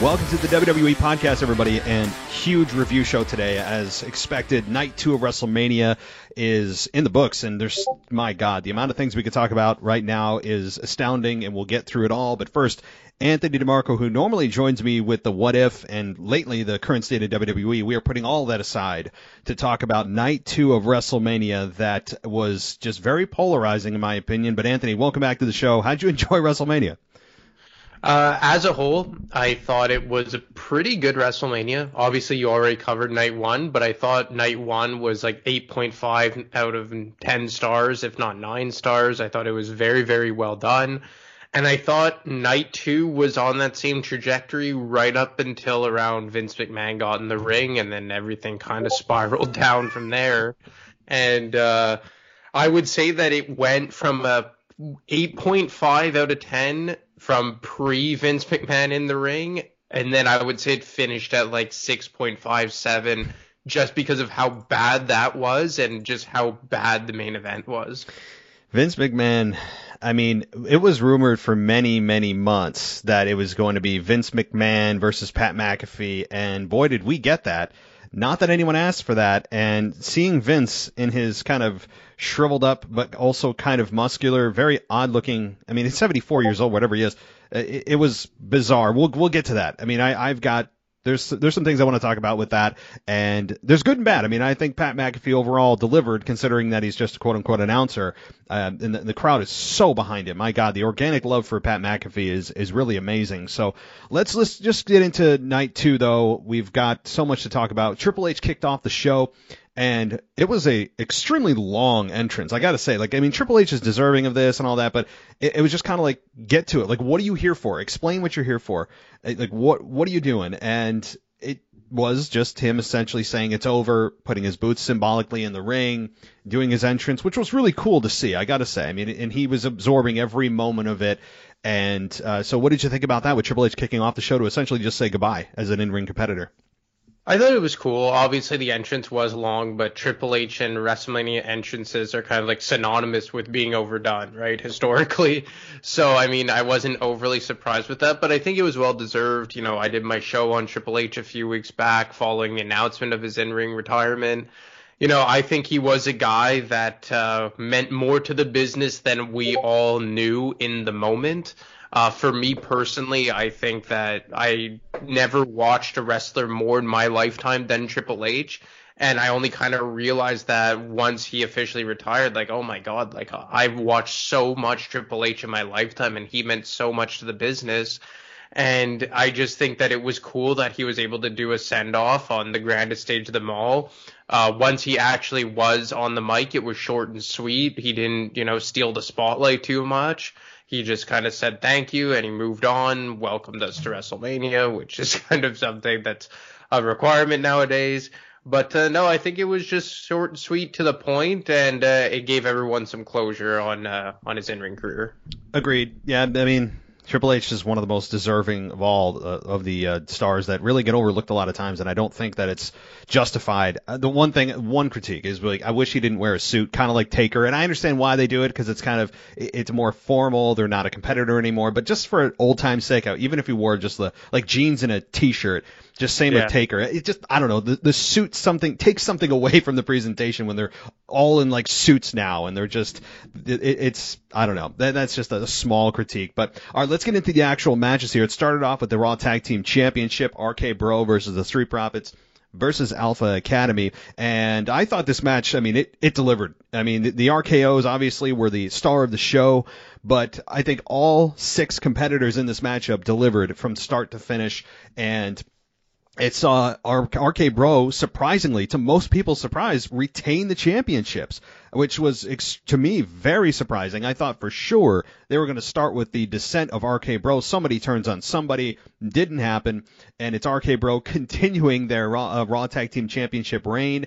Welcome to the WWE Podcast, everybody, and huge review show today. As expected, night two of WrestleMania is in the books, and there's, my God, the amount of things we could talk about right now is astounding, and we'll get through it all. But first, Anthony Di Marco, who normally joins me with the what if and lately the current state of WWE, we are putting all that aside to talk about night two of WrestleMania that was just very polarizing, in my opinion. But Anthony, welcome back to the show. How'd you enjoy WrestleMania? Uh, as a whole, I thought it was a pretty good WrestleMania. Obviously, you already covered night one, but I thought night one was like 8.5 out of 10 stars, if not 9 stars. I thought it was very, very well done. And I thought night two was on that same trajectory right up until around Vince McMahon got in the ring, and then everything kind of spiraled down from there. And uh, I would say that it went from a 8.5 out of 10 from pre Vince McMahon in the ring, and then I would say it finished at like 6.57 just because of how bad that was and just how bad the main event was. Vince McMahon, I mean, it was rumored for many, many months that it was going to be Vince McMahon versus Pat McAfee, and boy, did we get that. Not that anyone asked for that, and seeing Vince in his kind of shriveled up, but also kind of muscular, very odd looking. I mean, he's 74 years old, whatever he is. It, it was bizarre. We'll we'll get to that. I mean, I, I've got there's there's some things I want to talk about with that, and there's good and bad. I mean, I think Pat McAfee overall delivered, considering that he's just a quote unquote announcer, uh, and the, the crowd is so behind him. My God, the organic love for Pat McAfee is is really amazing. So let's let's just get into night two, though. We've got so much to talk about. Triple H kicked off the show and it was a extremely long entrance. I got to say, like, I mean, Triple H is deserving of this and all that, but it, it was just kind of like, get to it. Like, what are you here for? Explain what you're here for. Like, what what are you doing? And it was just him essentially saying it's over, putting his boots symbolically in the ring, doing his entrance, which was really cool to see. I got to say, I mean, and he was absorbing every moment of it. And uh, so, what did you think about that with Triple H kicking off the show to essentially just say goodbye as an in-ring competitor? I thought it was cool. Obviously, the entrance was long, but Triple H and WrestleMania entrances are kind of like synonymous with being overdone, right? Historically. So, I mean, I wasn't overly surprised with that, but I think it was well deserved. You know, I did my show on Triple H a few weeks back following the announcement of his in ring retirement. You know, I think he was a guy that uh, meant more to the business than we all knew in the moment. Uh, for me personally, I think that I never watched a wrestler more in my lifetime than Triple H. And I only kind of realized that once he officially retired, like, oh my God, like I've watched so much Triple H in my lifetime and he meant so much to the business. And I just think that it was cool that he was able to do a send off on the grandest stage of them all. Uh, once he actually was on the mic, it was short and sweet. He didn't, you know, steal the spotlight too much. He just kind of said thank you and he moved on, welcomed us to WrestleMania, which is kind of something that's a requirement nowadays. But uh, no, I think it was just short and sweet to the point, and uh, it gave everyone some closure on uh, on his in ring career. Agreed. Yeah, I mean, Triple H is one of the most deserving of all uh, of the uh, stars that really get overlooked a lot of times, and I don't think that it's justified. Uh, the one thing, one critique is like, I wish he didn't wear a suit, kind of like Taker, and I understand why they do it because it's kind of it's more formal. They're not a competitor anymore, but just for old time's sake, even if he wore just the like jeans and a t-shirt, just same Yeah. with Taker. It just I don't know the the suit something takes something away from the presentation when they're all in like suits now and they're just it, it's I don't know that, that's just a, small critique. But all right, let's get into the actual matches here. It started off with the Raw Tag Team Championship, RK Bro versus the Street Profits versus Alpha Academy. And I thought this match, I mean, it, it delivered. I mean, the, the RKOs obviously were the star of the show, but I think all six competitors in this matchup delivered from start to finish. And it's uh, RK Bro, surprisingly, to most people's surprise, retain the championships. which was to me very surprising. I thought for sure they were going to start with the descent of RK Bro. Somebody turns on somebody, didn't happen, and it's RK Bro continuing their Raw, uh, Raw Tag Team Championship reign.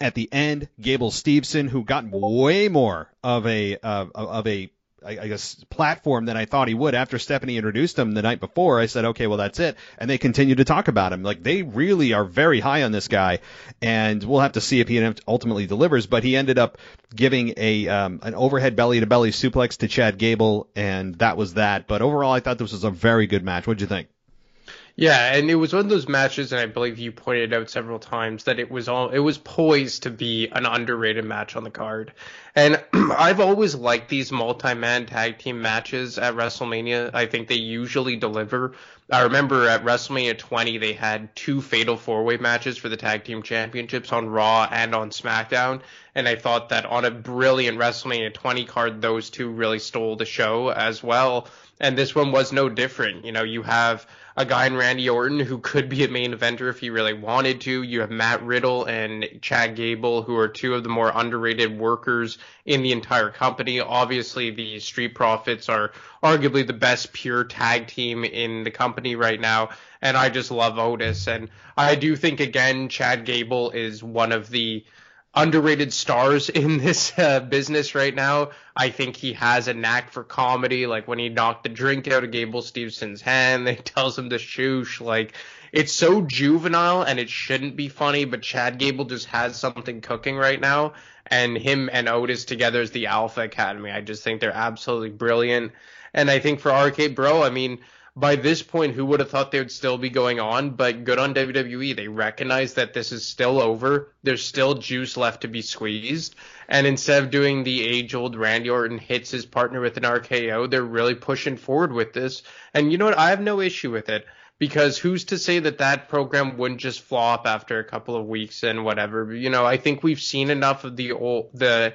At the end, Gable Steveson, who got way more of a uh, of a I, guess platform than I thought he would. After Stephanie introduced him the night before, I said, okay, well that's it, and they continue to talk about him. Like they really are very high on this guy, and we'll have to see if he ultimately delivers. But he ended up giving a um, an overhead belly to belly suplex to Chad Gable, and that was that. But overall, I thought this was a very good match. What'd you think? Yeah, and it was one of those matches, and I believe you pointed out several times that it was all it was poised to be an underrated match on the card. And I've always liked these multi-man tag team matches at WrestleMania. I think they usually deliver. I remember at WrestleMania 20 they had two fatal four-way matches for the tag team championships on Raw and on SmackDown, and I thought that on a brilliant WrestleMania 20 card those two really stole the show as well. And this one was no different. You know, you have a guy in Randy Orton who could be a main eventer if he really wanted to. You have Matt Riddle and Chad Gable, who are two of the more underrated workers in the entire company. Obviously, the Street Profits are arguably the best pure tag team in the company right now. And I just love Otis. And I do think, again, Chad Gable is one of the underrated stars in this uh, business right now. I think he has a knack for comedy. Like when he knocked the drink out of Gable Steveson's hand, they tells him to shoosh. Like it's so juvenile and it shouldn't be funny, but Chad Gable just has something cooking right now. And him and Otis together is the Alpha Academy. I just think they're absolutely brilliant. And I think for RK Bro, I mean, by this point, who would have thought they would still be going on? But good on WWE. They recognize that this is still over. There's still juice left to be squeezed. And instead of doing the age old Randy Orton hits his partner with an RKO, they're really pushing forward with this. And you know what? I have no issue with it because who's to say that that program wouldn't just flop after a couple of weeks and whatever? You know, I think we've seen enough of the old, the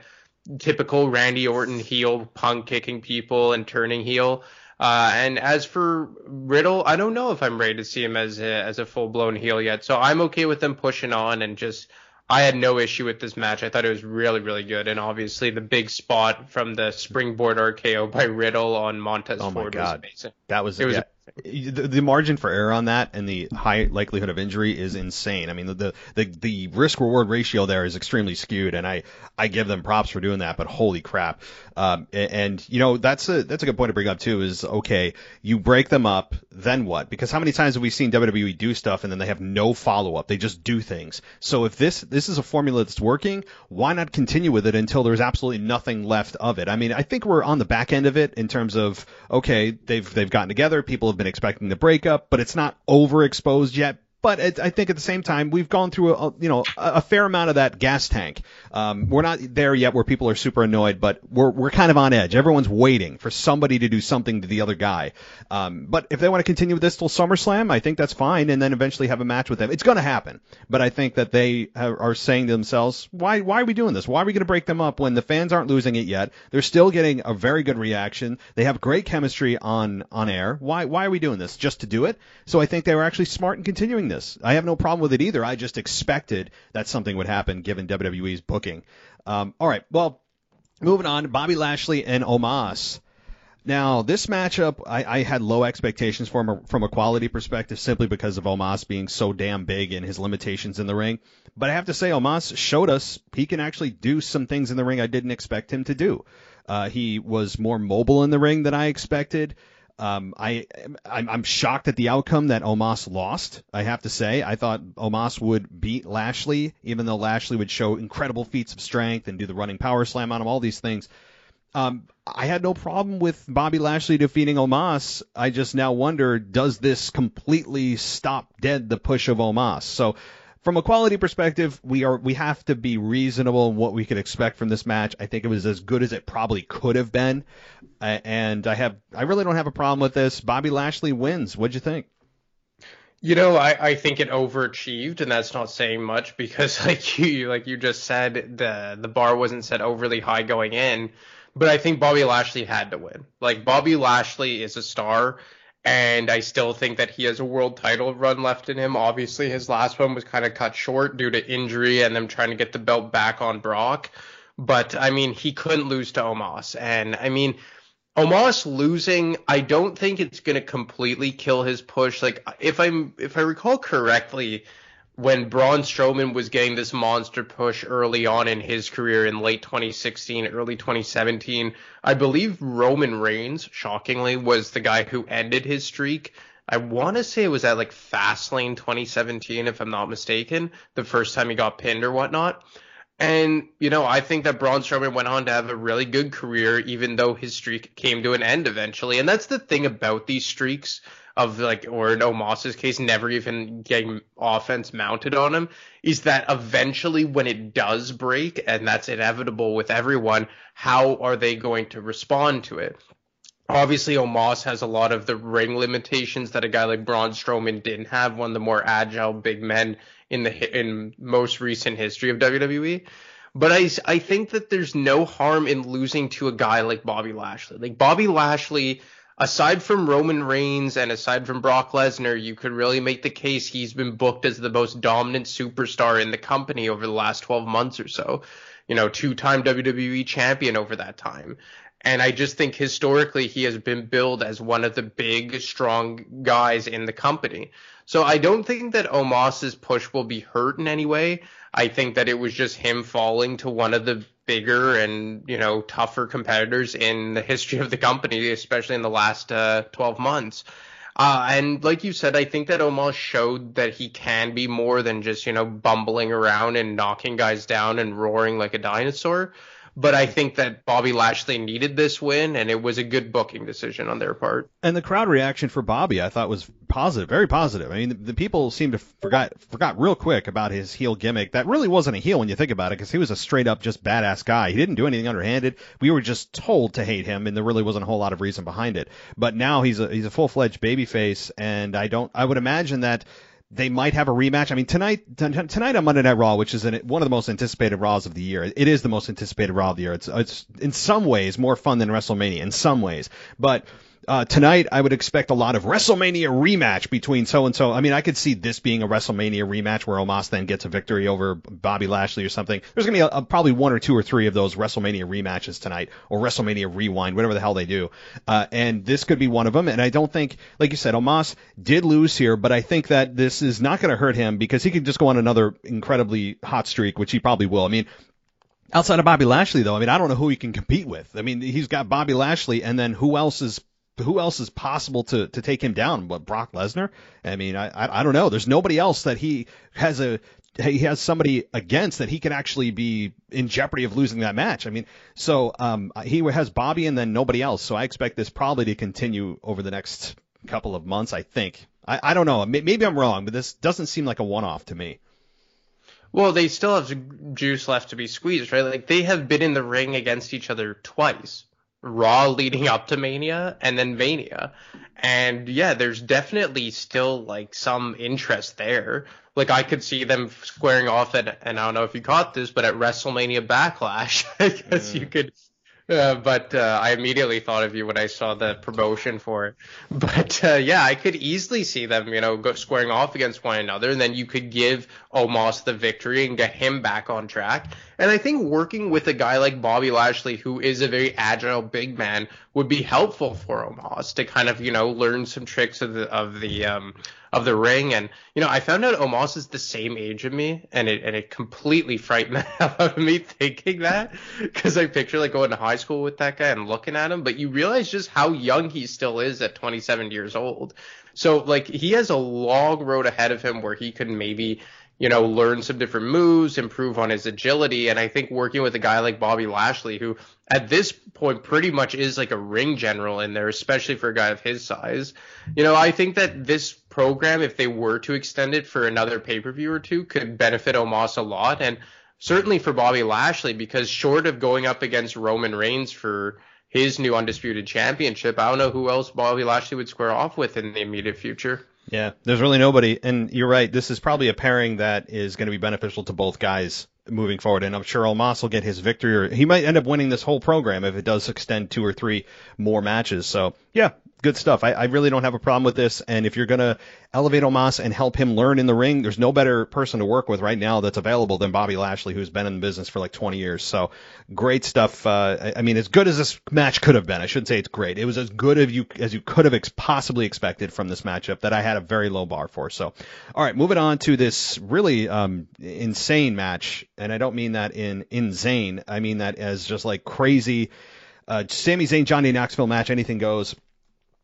typical Randy Orton heel punk kicking people and turning heel uh, and as for Riddle, I don't know if I'm ready to see him as a, as a full blown heel yet. So I'm okay with them pushing on and just. I had no issue with this match. I thought it was really, really good, and obviously the big spot from the springboard RKO by Riddle on Montez oh Ford was amazing. That was it was yeah the, the margin for error on that and the high likelihood of injury is insane. I mean, the the, the risk reward ratio there is extremely skewed, and I I give them props for doing that. But holy crap! Um, and you know that's a that's a good point to bring up too. Is okay, you break them up, then what? Because how many times have we seen WWE do stuff and then they have no follow up? They just do things. So if this this is a formula that's working, why not continue with it until there's absolutely nothing left of it? I mean, I think we're on the back end of it in terms of okay, they've they've gotten together, people have been expecting the breakup, but it's not overexposed yet but it, I think at the same time we've gone through a, you know a, fair amount of that gas tank. Um, we're not there yet where people are super annoyed, but we're we're kind of on edge. Everyone's waiting for somebody to do something to the other guy. Um, but if they want to continue with this till SummerSlam, I think that's fine, and then eventually have a match with them. It's going to happen. But I think that they are saying to themselves, why why are we doing this? Why are we going to break them up when the fans aren't losing it yet? They're still getting a very good reaction. They have great chemistry on on air. Why why are we doing this? Just to do it? So I think they were actually smart in continuing this. I have no problem with it either. I just expected that something would happen given WWE's booking. Um, all right, well, moving on, Bobby Lashley and Omos. Now, this matchup, I, I had low expectations for him from a quality perspective simply because of Omos being so damn big and his limitations in the ring. But I have to say, Omos showed us he can actually do some things in the ring I didn't expect him to do. Uh, he was more mobile in the ring than I expected. Um, I I'm, shocked at the outcome that Omos lost. I have to say, I thought Omos would beat Lashley, even though Lashley would show incredible feats of strength and do the running power slam on him, all these things. Um, I had no problem with Bobby Lashley defeating Omos. I just now wonder, does this completely stop dead the push of Omos? So from a quality perspective, we are we have to be reasonable in what we could expect from this match. I think it was as good as it probably could have been, uh, and I have I really don't have a problem with this. Bobby Lashley wins. What'd you think? You know, I, I think it overachieved, and that's not saying much because, like you like you just said, the the bar wasn't set overly high going in. But I think Bobby Lashley had to win. Like Bobby Lashley is a star and I still think that he has a world title run left in him. Obviously, his last one was kind of cut short due to injury and them trying to get the belt back on Brock. but I mean, he couldn't lose to Omos. And I mean, Omos losing, I don't think it's going to completely kill his push. Like, if I'm, if I recall correctly, when Braun Strowman was getting this monster push early on in his career in late 2016, early 2017, I believe Roman Reigns, shockingly, was the guy who ended his streak. I want to say it was at like Fastlane 2017, if I'm not mistaken, the first time he got pinned or whatnot. And, you know, I think that Braun Strowman went on to have a really good career, even though his streak came to an end eventually. And that's the thing about these streaks of like, or in Omos's case, never even getting offense mounted on him, is that eventually when it does break, and that's inevitable with everyone, how are they going to respond to it? Obviously, Omos has a lot of the ring limitations that a guy like Braun Strowman didn't have, one of the more agile big men in the in most recent history of WWE. But I, I think that there's no harm in losing to a guy like Bobby Lashley. Like Bobby Lashley, aside from Roman Reigns and aside from Brock Lesnar, you could really make the case he's been booked as the most dominant superstar in the company over the last 12 months or so. You know, two-time WWE champion over that time. And I just think historically he has been billed as one of the big, strong guys in the company. So I don't think that Omos's push will be hurt in any way. I think that it was just him falling to one of the bigger and, you know, tougher competitors in the history of the company, especially in the last uh, 12 months. Uh, and like you said, I think that Omos showed that he can be more than just, you know, bumbling around and knocking guys down and roaring like a dinosaur. But I think that Bobby Lashley needed this win, and it was a good booking decision on their part. And the crowd reaction for Bobby, I thought, was positive, very positive. I mean, the, the people seemed to forgot forgot real quick about his heel gimmick. That really wasn't a heel when you think about it, because he was a straight up just badass guy. He didn't do anything underhanded. We were just told to hate him, and there really wasn't a whole lot of reason behind it. But now he's a he's a full fledged babyface, and I don't. I would imagine that they might have a rematch. I mean, tonight tonight on Monday Night Raw, which is an, one of the most anticipated Raws of the year. It is the most anticipated Raw of the year. It's it's in some ways more fun than WrestleMania in some ways, but uh, tonight, I would expect a lot of WrestleMania rematch between so and so. I mean, I could see this being a WrestleMania rematch where Omos then gets a victory over Bobby Lashley or something. There's going to be a, a, probably one or two or three of those WrestleMania rematches tonight or WrestleMania Rewind, whatever the hell they do. Uh, and this could be one of them. And I don't think, like you said, Omos did lose here, but I think that this is not going to hurt him because he could just go on another incredibly hot streak, which he probably will. I mean, Outside of Bobby Lashley, though, I mean, I don't know who he can compete with. I mean, he's got Bobby Lashley, and then who else is who else is possible to to take him down? But Brock Lesnar? I mean, I, I I don't know. There's nobody else that he has a he has somebody against that he can actually be in jeopardy of losing that match. I mean, so um, he has Bobby and then nobody else. So I expect this probably to continue over the next couple of months. I think. I, I don't know. Maybe I'm wrong, but this doesn't seem like a one-off to me. Well, they still have juice left to be squeezed, right? Like they have been in the ring against each other twice. Raw leading up to Mania and then Mania. And yeah, there's definitely still like some interest there. Like I could see them squaring off at, and I don't know if you caught this, but at WrestleMania Backlash, I guess mm. you could uh, but uh, I immediately thought of you when I saw the promotion for it. But uh, yeah, I could easily see them, you know, go squaring off against one another, and then you could give Omos the victory and get him back on track. And I think working with a guy like Bobby Lashley, who is a very agile big man, would be helpful for Omos to kind of, you know, learn some tricks of the of the um, of the ring. And you know, I found out Omos is the same age as me, and it and it completely frightened the hell out of me thinking that because I picture like going to high school with that guy and looking at him, but you realize just how young he still is at 27 years old. So like he has a long road ahead of him where he could maybe you know, learn some different moves, improve on his agility. And I think working with a guy like Bobby Lashley, who at this point pretty much is like a ring general in there, especially for a guy of his size, you know, I think that this program, if they were to extend it for another pay per view or two, could benefit Omos a lot. And certainly for Bobby Lashley, because short of going up against Roman Reigns for his new undisputed championship, I don't know who else Bobby Lashley would square off with in the immediate future. Yeah, there's really nobody, and you're right. This is probably a pairing that is going to be beneficial to both guys moving forward. And I'm sure Omos will get his victory, or he might end up winning this whole program if it does extend two or three more matches. So yeah, good stuff. I, I really don't have a problem with this. And if you're gonna elevate Omos and help him learn in the ring, there's no better person to work with right now that's available than Bobby Lashley, who's been in the business for like 20 years. So great stuff. Uh, I, I mean, as good as this match could have been, I shouldn't say it's great. It was as good as you as you could have ex- possibly expected from this matchup that I had a very low bar for. So, all right, moving on to this really um, insane match, and I don't mean that in insane. I mean that as just like crazy. Uh, Sami Zayn, Johnny Knoxville match, anything goes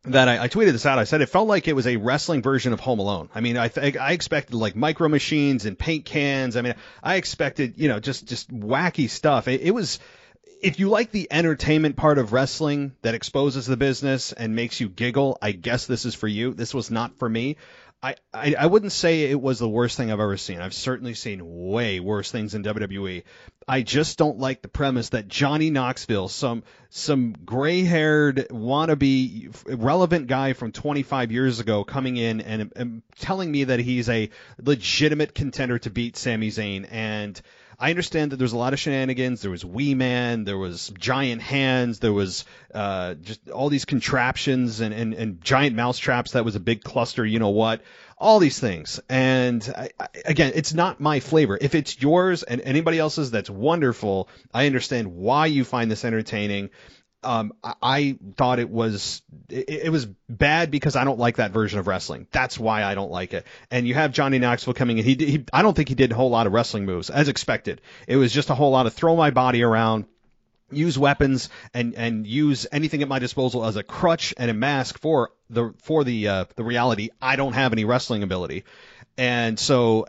that I, I, tweeted this out. I said it felt like it was a wrestling version of Home Alone. I mean, I th- I expected like micro machines and paint cans. I mean, I expected you know just just wacky stuff. It, it was. If you like the entertainment part of wrestling that exposes the business and makes you giggle, I guess this is for you. This was not for me. I, I, wouldn't say it was the worst thing I've ever seen. I've certainly seen way worse things in WWE. I just don't like the premise that Johnny Knoxville, some some gray-haired wannabe relevant guy from 25 years ago, coming in and, and telling me that he's a legitimate contender to beat Sami Zayn and I understand that there's a lot of shenanigans. There was Wee Man, there was giant hands, there was uh, just all these contraptions and, and, and giant mouse traps. That was a big cluster. You know what? All these things. And I, I, again, it's not my flavor. If it's yours and anybody else's, that's wonderful. I understand why you find this entertaining um, I thought it was it, it, was bad because I don't like that version of wrestling. That's why I don't like it. And you have Johnny Knoxville coming in. He, he I don't think he did a whole lot of wrestling moves as expected. It was just a whole lot of throw my body around, use weapons, and and use anything at my disposal as a crutch and a mask for the for the uh, the reality. I don't have any wrestling ability, and so.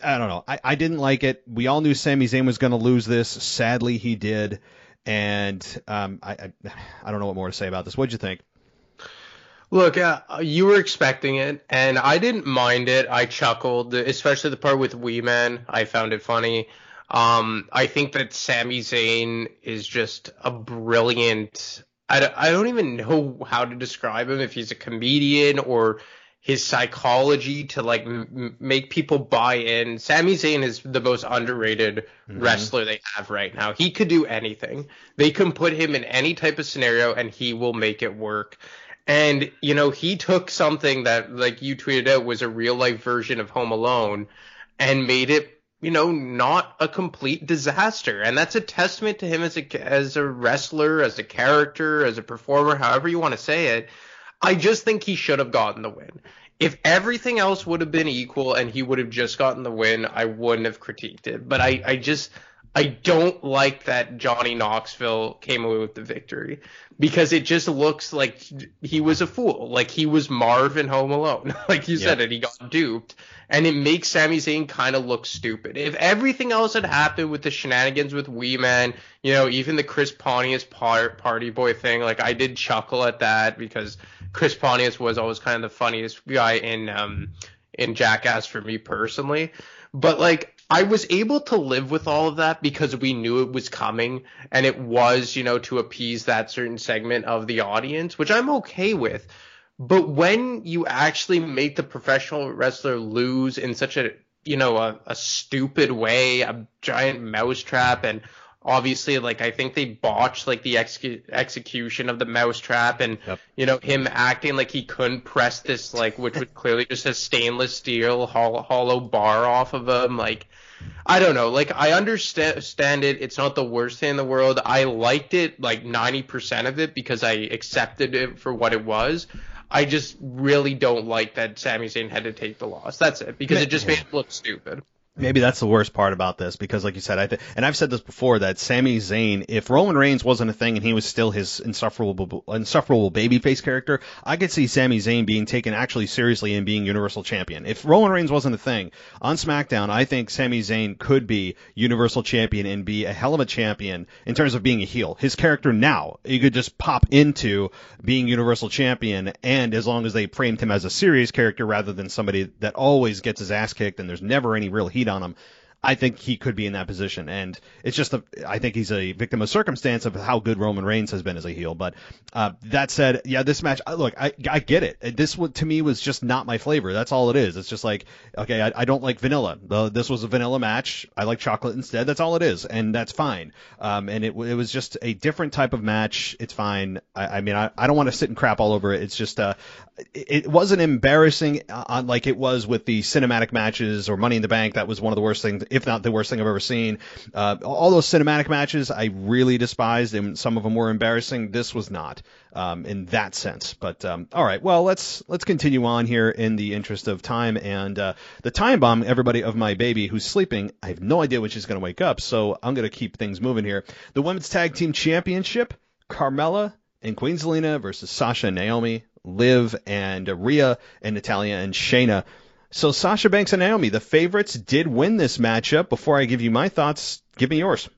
I don't know. I, I didn't like it. We all knew Sami Zayn was going to lose this. Sadly, he did. And um, I, I, I don't know what more to say about this. What'd you think? Look, uh, you were expecting it, and I didn't mind it. I chuckled, especially the part with Wee Man. I found it funny. Um, I think that Sami Zayn is just a brilliant. I, I don't even know how to describe him if he's a comedian or his psychology to like m- make people buy in. Sami Zayn is the most underrated mm-hmm. wrestler they have right now. He could do anything. They can put him in any type of scenario and he will make it work. And you know, he took something that like you tweeted out was a real life version of Home Alone and made it, you know, not a complete disaster. And that's a testament to him as a as a wrestler, as a character, as a performer, however you want to say it I just think he should have gotten the win. If everything else would have been equal and he would have just gotten the win, I wouldn't have critiqued it. But I, I just I don't like that Johnny Knoxville came away with the victory because it just looks like he was a fool. Like he was Marv in Home Alone. like you said it, he got duped. And it makes Sami Zayn kind of look stupid. If everything else had happened with the shenanigans with Wee Man, you know, even the Chris Pontius par- party boy thing, like I did chuckle at that because Chris Pontius was always kind of the funniest guy in um in Jackass for me personally. But like I was able to live with all of that because we knew it was coming and it was, you know, to appease that certain segment of the audience, which I'm okay with. But when you actually make the professional wrestler lose in such a, you know, a, a stupid way, a giant mousetrap and obviously like I think they botched like the ex- execution of the mousetrap and yep. you know him acting like he couldn't press this like which was clearly just a stainless steel hollow, hollow bar off of him like I don't know like I understand it it's not the worst thing in the world. I liked it like 90% of it because I accepted it for what it was. I just really don't like that Sami Zayn had to take the loss. That's it because it just made it look stupid Maybe that's the worst part about this because, like you said, I th- and I've said this before that Sami Zayn, if Roman Reigns wasn't a thing and he was still his insufferable, insufferable babyface character, I could see Sami Zayn being taken actually seriously and being Universal Champion. If Roman Reigns wasn't a thing on SmackDown, I think Sami Zayn could be Universal Champion and be a hell of a champion in terms of being a heel. His character now, he could just pop into being Universal Champion, and as long as they framed him as a serious character rather than somebody that always gets his ass kicked and there's never any real heat on him. I think he could be in that position, and it's just a, I think he's a victim of circumstance of how good Roman Reigns has been as a heel. But uh, that said, yeah, this match, look, I, I get it. This to me was just not my flavor. That's all it is. It's just like, okay, I, I don't like vanilla. The, this was a vanilla match. I like chocolate instead. That's all it is, and that's fine. Um, and it, it was just a different type of match. It's fine. I, I mean, I, I don't want to sit and crap all over it. It's just, uh, it, wasn't embarrassing uh, like it was with the cinematic matches or Money in the Bank. That was one of the worst things, if not the worst thing I've ever seen. Uh, all those cinematic matches I really despised, and some of them were embarrassing. This was not um, in that sense. But um, all right, well let's let's continue on here in the interest of time and uh, the time bomb. Everybody of my baby who's sleeping, I have no idea when she's going to wake up, so I'm going to keep things moving here. The women's tag team championship, Carmella and Queen Zelina versus Sasha and Naomi, Liv and Rhea and Natalya and Shayna. So Sasha Banks and Naomi, the favorites, did win this matchup. Before I give you my thoughts, give me yours.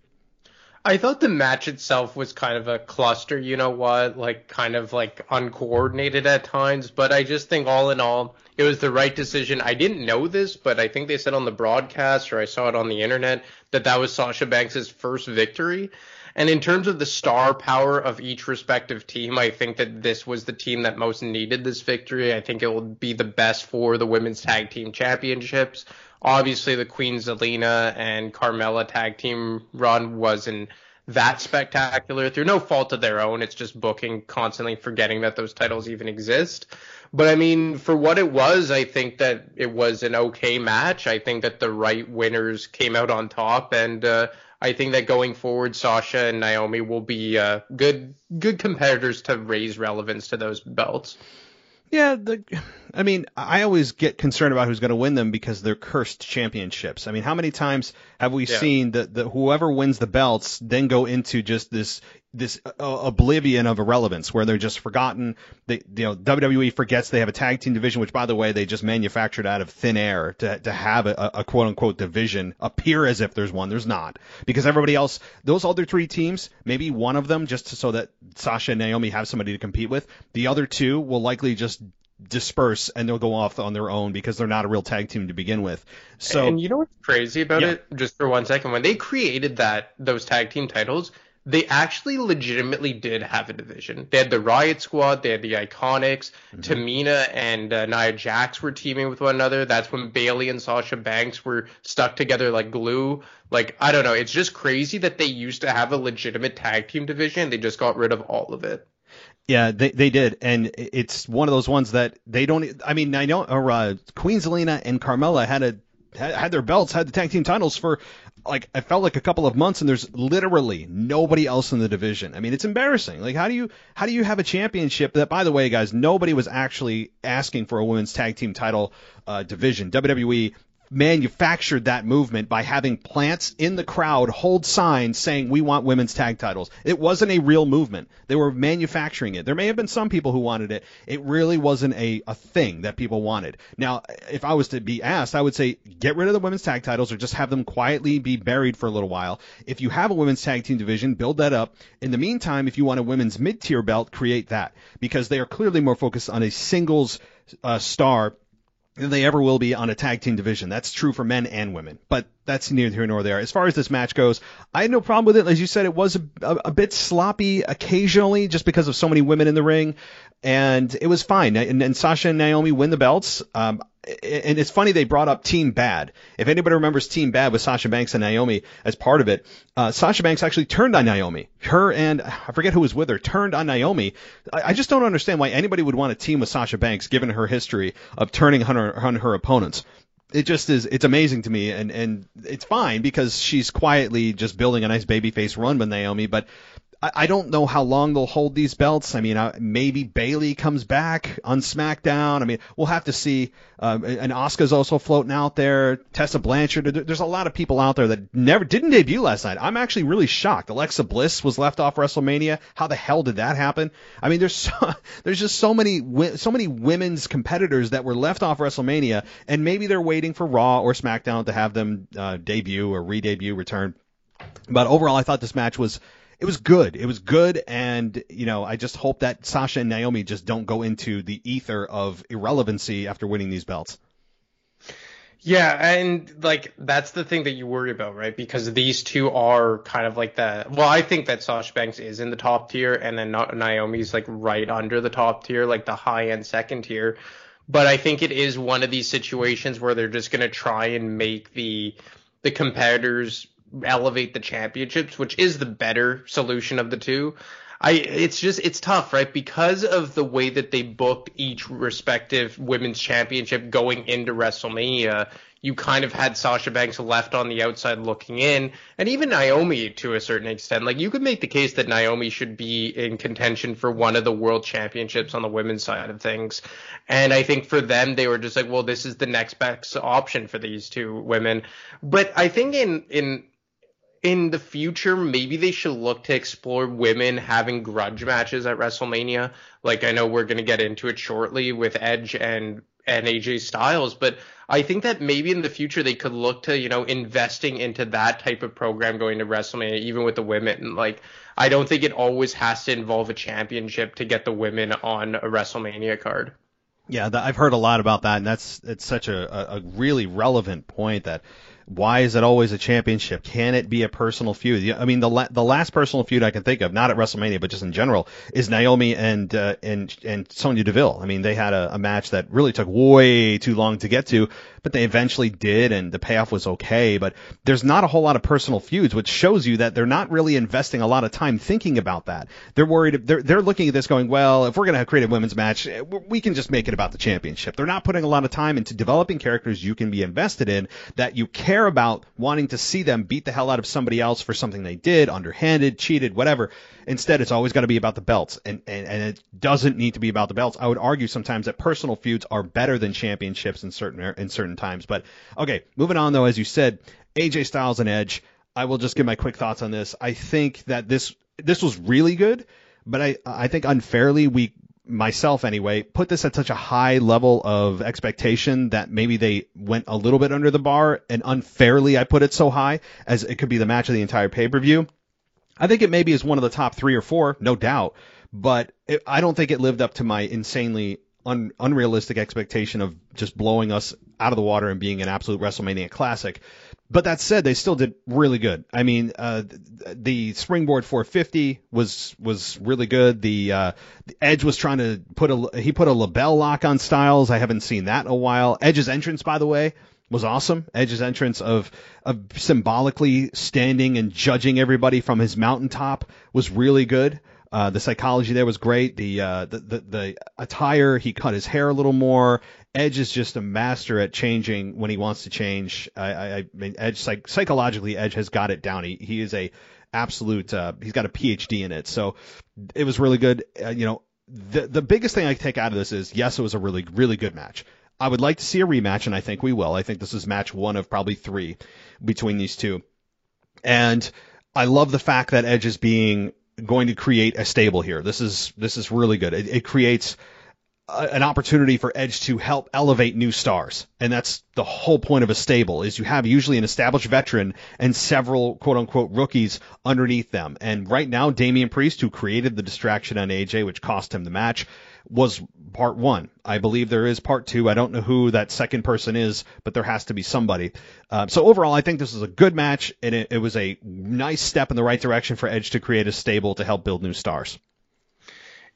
I thought the match itself was kind of a cluster, you know what, like kind of like uncoordinated at times, but I just think all in all, it was the right decision. I didn't know this, but I think they said on the broadcast or I saw it on the internet that that was Sasha Banks' first victory. And in terms of the star power of each respective team, I think that this was the team that most needed this victory. I think it will be the best for the women's tag team championships. Obviously, the Queen Zelina and Carmella tag team run wasn't that spectacular through no fault of their own. It's just booking constantly forgetting that those titles even exist. But I mean, for what it was, I think that it was an okay match. I think that the right winners came out on top, and uh, I think that going forward, Sasha and Naomi will be uh, good good competitors to raise relevance to those belts. Yeah, the, I mean, I always get concerned about who's going to win them because they're cursed championships. I mean, how many times have we yeah. seen that the, whoever wins the belts then go into just this this uh, oblivion of irrelevance where they're just forgotten. They, you know, WWE forgets they have a tag team division, which by the way, they just manufactured out of thin air to, to have a, a quote unquote division appear as if there's one. There's not because everybody else, those other three teams, maybe one of them just to, so that Sasha and Naomi have somebody to compete with. The other two will likely just disperse and they'll go off on their own because they're not a real tag team to begin with. So, and you know what's crazy about yeah. it? Just for one second, when they created that those tag team titles, they actually legitimately did have a division. They had the Riot Squad, they had the Iconics, mm-hmm. Tamina and uh, Nia Jax were teaming with one another. That's when Bayley and Sasha Banks were stuck together like glue. Like I don't know, it's just crazy that they used to have a legitimate tag team division. They just got rid of all of it. Yeah, they they did, and it's one of those ones that they don't. I mean, I know, or uh, Queen Zelina and Carmella had a had their belts, had the tag team titles for like I felt like a couple of months, and there's literally nobody else in the division. I mean, it's embarrassing. Like, how do you how do you have a championship that, by the way, guys, nobody was actually asking for a women's tag team title uh, division. WWE manufactured that movement by having plants in the crowd hold signs saying we want women's tag titles. It wasn't a real movement. They were manufacturing it. There may have been some people who wanted it. It really wasn't a, a thing that people wanted. Now, if I was to be asked, I would say get rid of the women's tag titles or just have them quietly be buried for a little while. If you have a women's tag team division, build that up. In the meantime, if you want a women's mid-tier belt, create that because they are clearly more focused on a singles uh, star they ever will be on a tag team division. That's true for men and women, but that's neither here nor there. As far as this match goes, I had no problem with it. As you said, it was a, a, a bit sloppy occasionally just because of so many women in the ring and it was fine. And, and Sasha and Naomi win the belts. Um, and it's funny they brought up Team Bad. If anybody remembers Team Bad with Sasha Banks and Naomi as part of it, uh, Sasha Banks actually turned on Naomi. Her and I forget who was with her turned on Naomi. I, I just don't understand why anybody would want to team with Sasha Banks given her history of turning on her, on her opponents it just is it's amazing to me and and it's fine because she's quietly just building a nice babyface run with Naomi but I, don't know how long they'll hold these belts. I mean, uh, maybe Bayley comes back on SmackDown. I mean, we'll have to see. Uh, and Asuka's also floating out there. Tessa Blanchard. There's a lot of people out there that never didn't debut last night. I'm actually really shocked. Alexa Bliss was left off WrestleMania. How the hell did that happen? I mean, there's so, there's just so many so many women's competitors that were left off WrestleMania, and maybe they're waiting for Raw or SmackDown to have them uh, debut or re-debut, return. But overall, I thought this match was it was good. It was good, and you know, I just hope that Sasha and Naomi just don't go into the ether of irrelevancy after winning these belts. Yeah, and like that's the thing that you worry about, right? Because these two are kind of like the well, I think that Sasha Banks is in the top tier, and then Naomi's like right under the top tier, like the high end second tier. But I think it is one of these situations where they're just gonna try and make the the competitors elevate the championships, which is the better solution of the two. I it's just it's tough, right? Because of the way that they booked each respective women's championship going into WrestleMania, you kind of had Sasha Banks left on the outside looking in, and even Naomi to a certain extent. Like you could make the case that Naomi should be in contention for one of the world championships on the women's side of things. And I think for them, they were just like, well, this is the next best option for these two women. But I think in in in the future, maybe they should look to explore women having grudge matches at WrestleMania. Like I know we're going to get into it shortly with Edge and and AJ Styles, but I think that maybe in the future they could look to, you know, investing into that type of program going to WrestleMania, even with the women. Like, I don't think it always has to involve a championship to get the women on a WrestleMania card. Yeah, I've heard a lot about that, and that's it's such a, a really relevant point that why is it always a championship? Can it be a personal feud? I mean, the la- the last personal feud I can think of, not at WrestleMania, but just in general, is Naomi and uh, and and Sonya Deville. I mean, they had a, a match that really took way too long to get to, but they eventually did, and the payoff was okay. But there's not a whole lot of personal feuds, which shows you that they're not really investing a lot of time thinking about that. They're worried. They're they're looking at this going, well, if we're gonna create a women's match, eh, we can just make it about the championship. They're not putting a lot of time into developing characters you can be invested in that you care care about wanting to see them beat the hell out of somebody else for something they did, underhanded, cheated, whatever. Instead, it's always got to be about the belts, and, and and it doesn't need to be about the belts. I would argue sometimes that personal feuds are better than championships in certain in certain times. But okay, moving on though, as you said, AJ Styles and Edge. I will just give my quick thoughts on this. I think that this this was really good, but I I think unfairly we myself anyway, put this at such a high level of expectation that maybe they went a little bit under the bar and unfairly I put it so high as it could be the match of the entire pay per view. I think it maybe is one of the top three or four, no doubt, but it, I don't think it lived up to my insanely un, unrealistic expectation of just blowing us out of the water and being an absolute WrestleMania classic. But that said, they still did really good. I mean, uh, the springboard 450 was was really good. The, uh, the Edge was trying to put a he put a LeBell Lock on Styles. I haven't seen that in a while. Edge's entrance, by the way, was awesome. Edge's entrance of of symbolically standing and judging everybody from his mountaintop was really good. Uh, the psychology there was great. The, uh, the, the the attire, he cut his hair a little more. Edge is just a master at changing when he wants to change. I, I, I mean, Edge psych- psychologically, Edge has got it down. He he is a absolute. Uh, he's got a PhD in it. So it was really good. Uh, you know, the the biggest thing I take out of this is yes, it was a really really good match. I would like to see a rematch, and I think we will. I think this is match one of probably three between these two. And I love the fact that Edge is being going to create a stable here. This is this is really good. It, it creates an opportunity for Edge to help elevate new stars. And that's the whole point of a stable is you have usually an established veteran and several quote unquote rookies underneath them. And right now, Damian Priest, who created the distraction on AJ, which cost him the match, was part one. I believe there is part two. I don't know who that second person is, but there has to be somebody. Uh, so overall, I think this is a good match, and it, it was a nice step in the right direction for Edge to create a stable to help build new stars.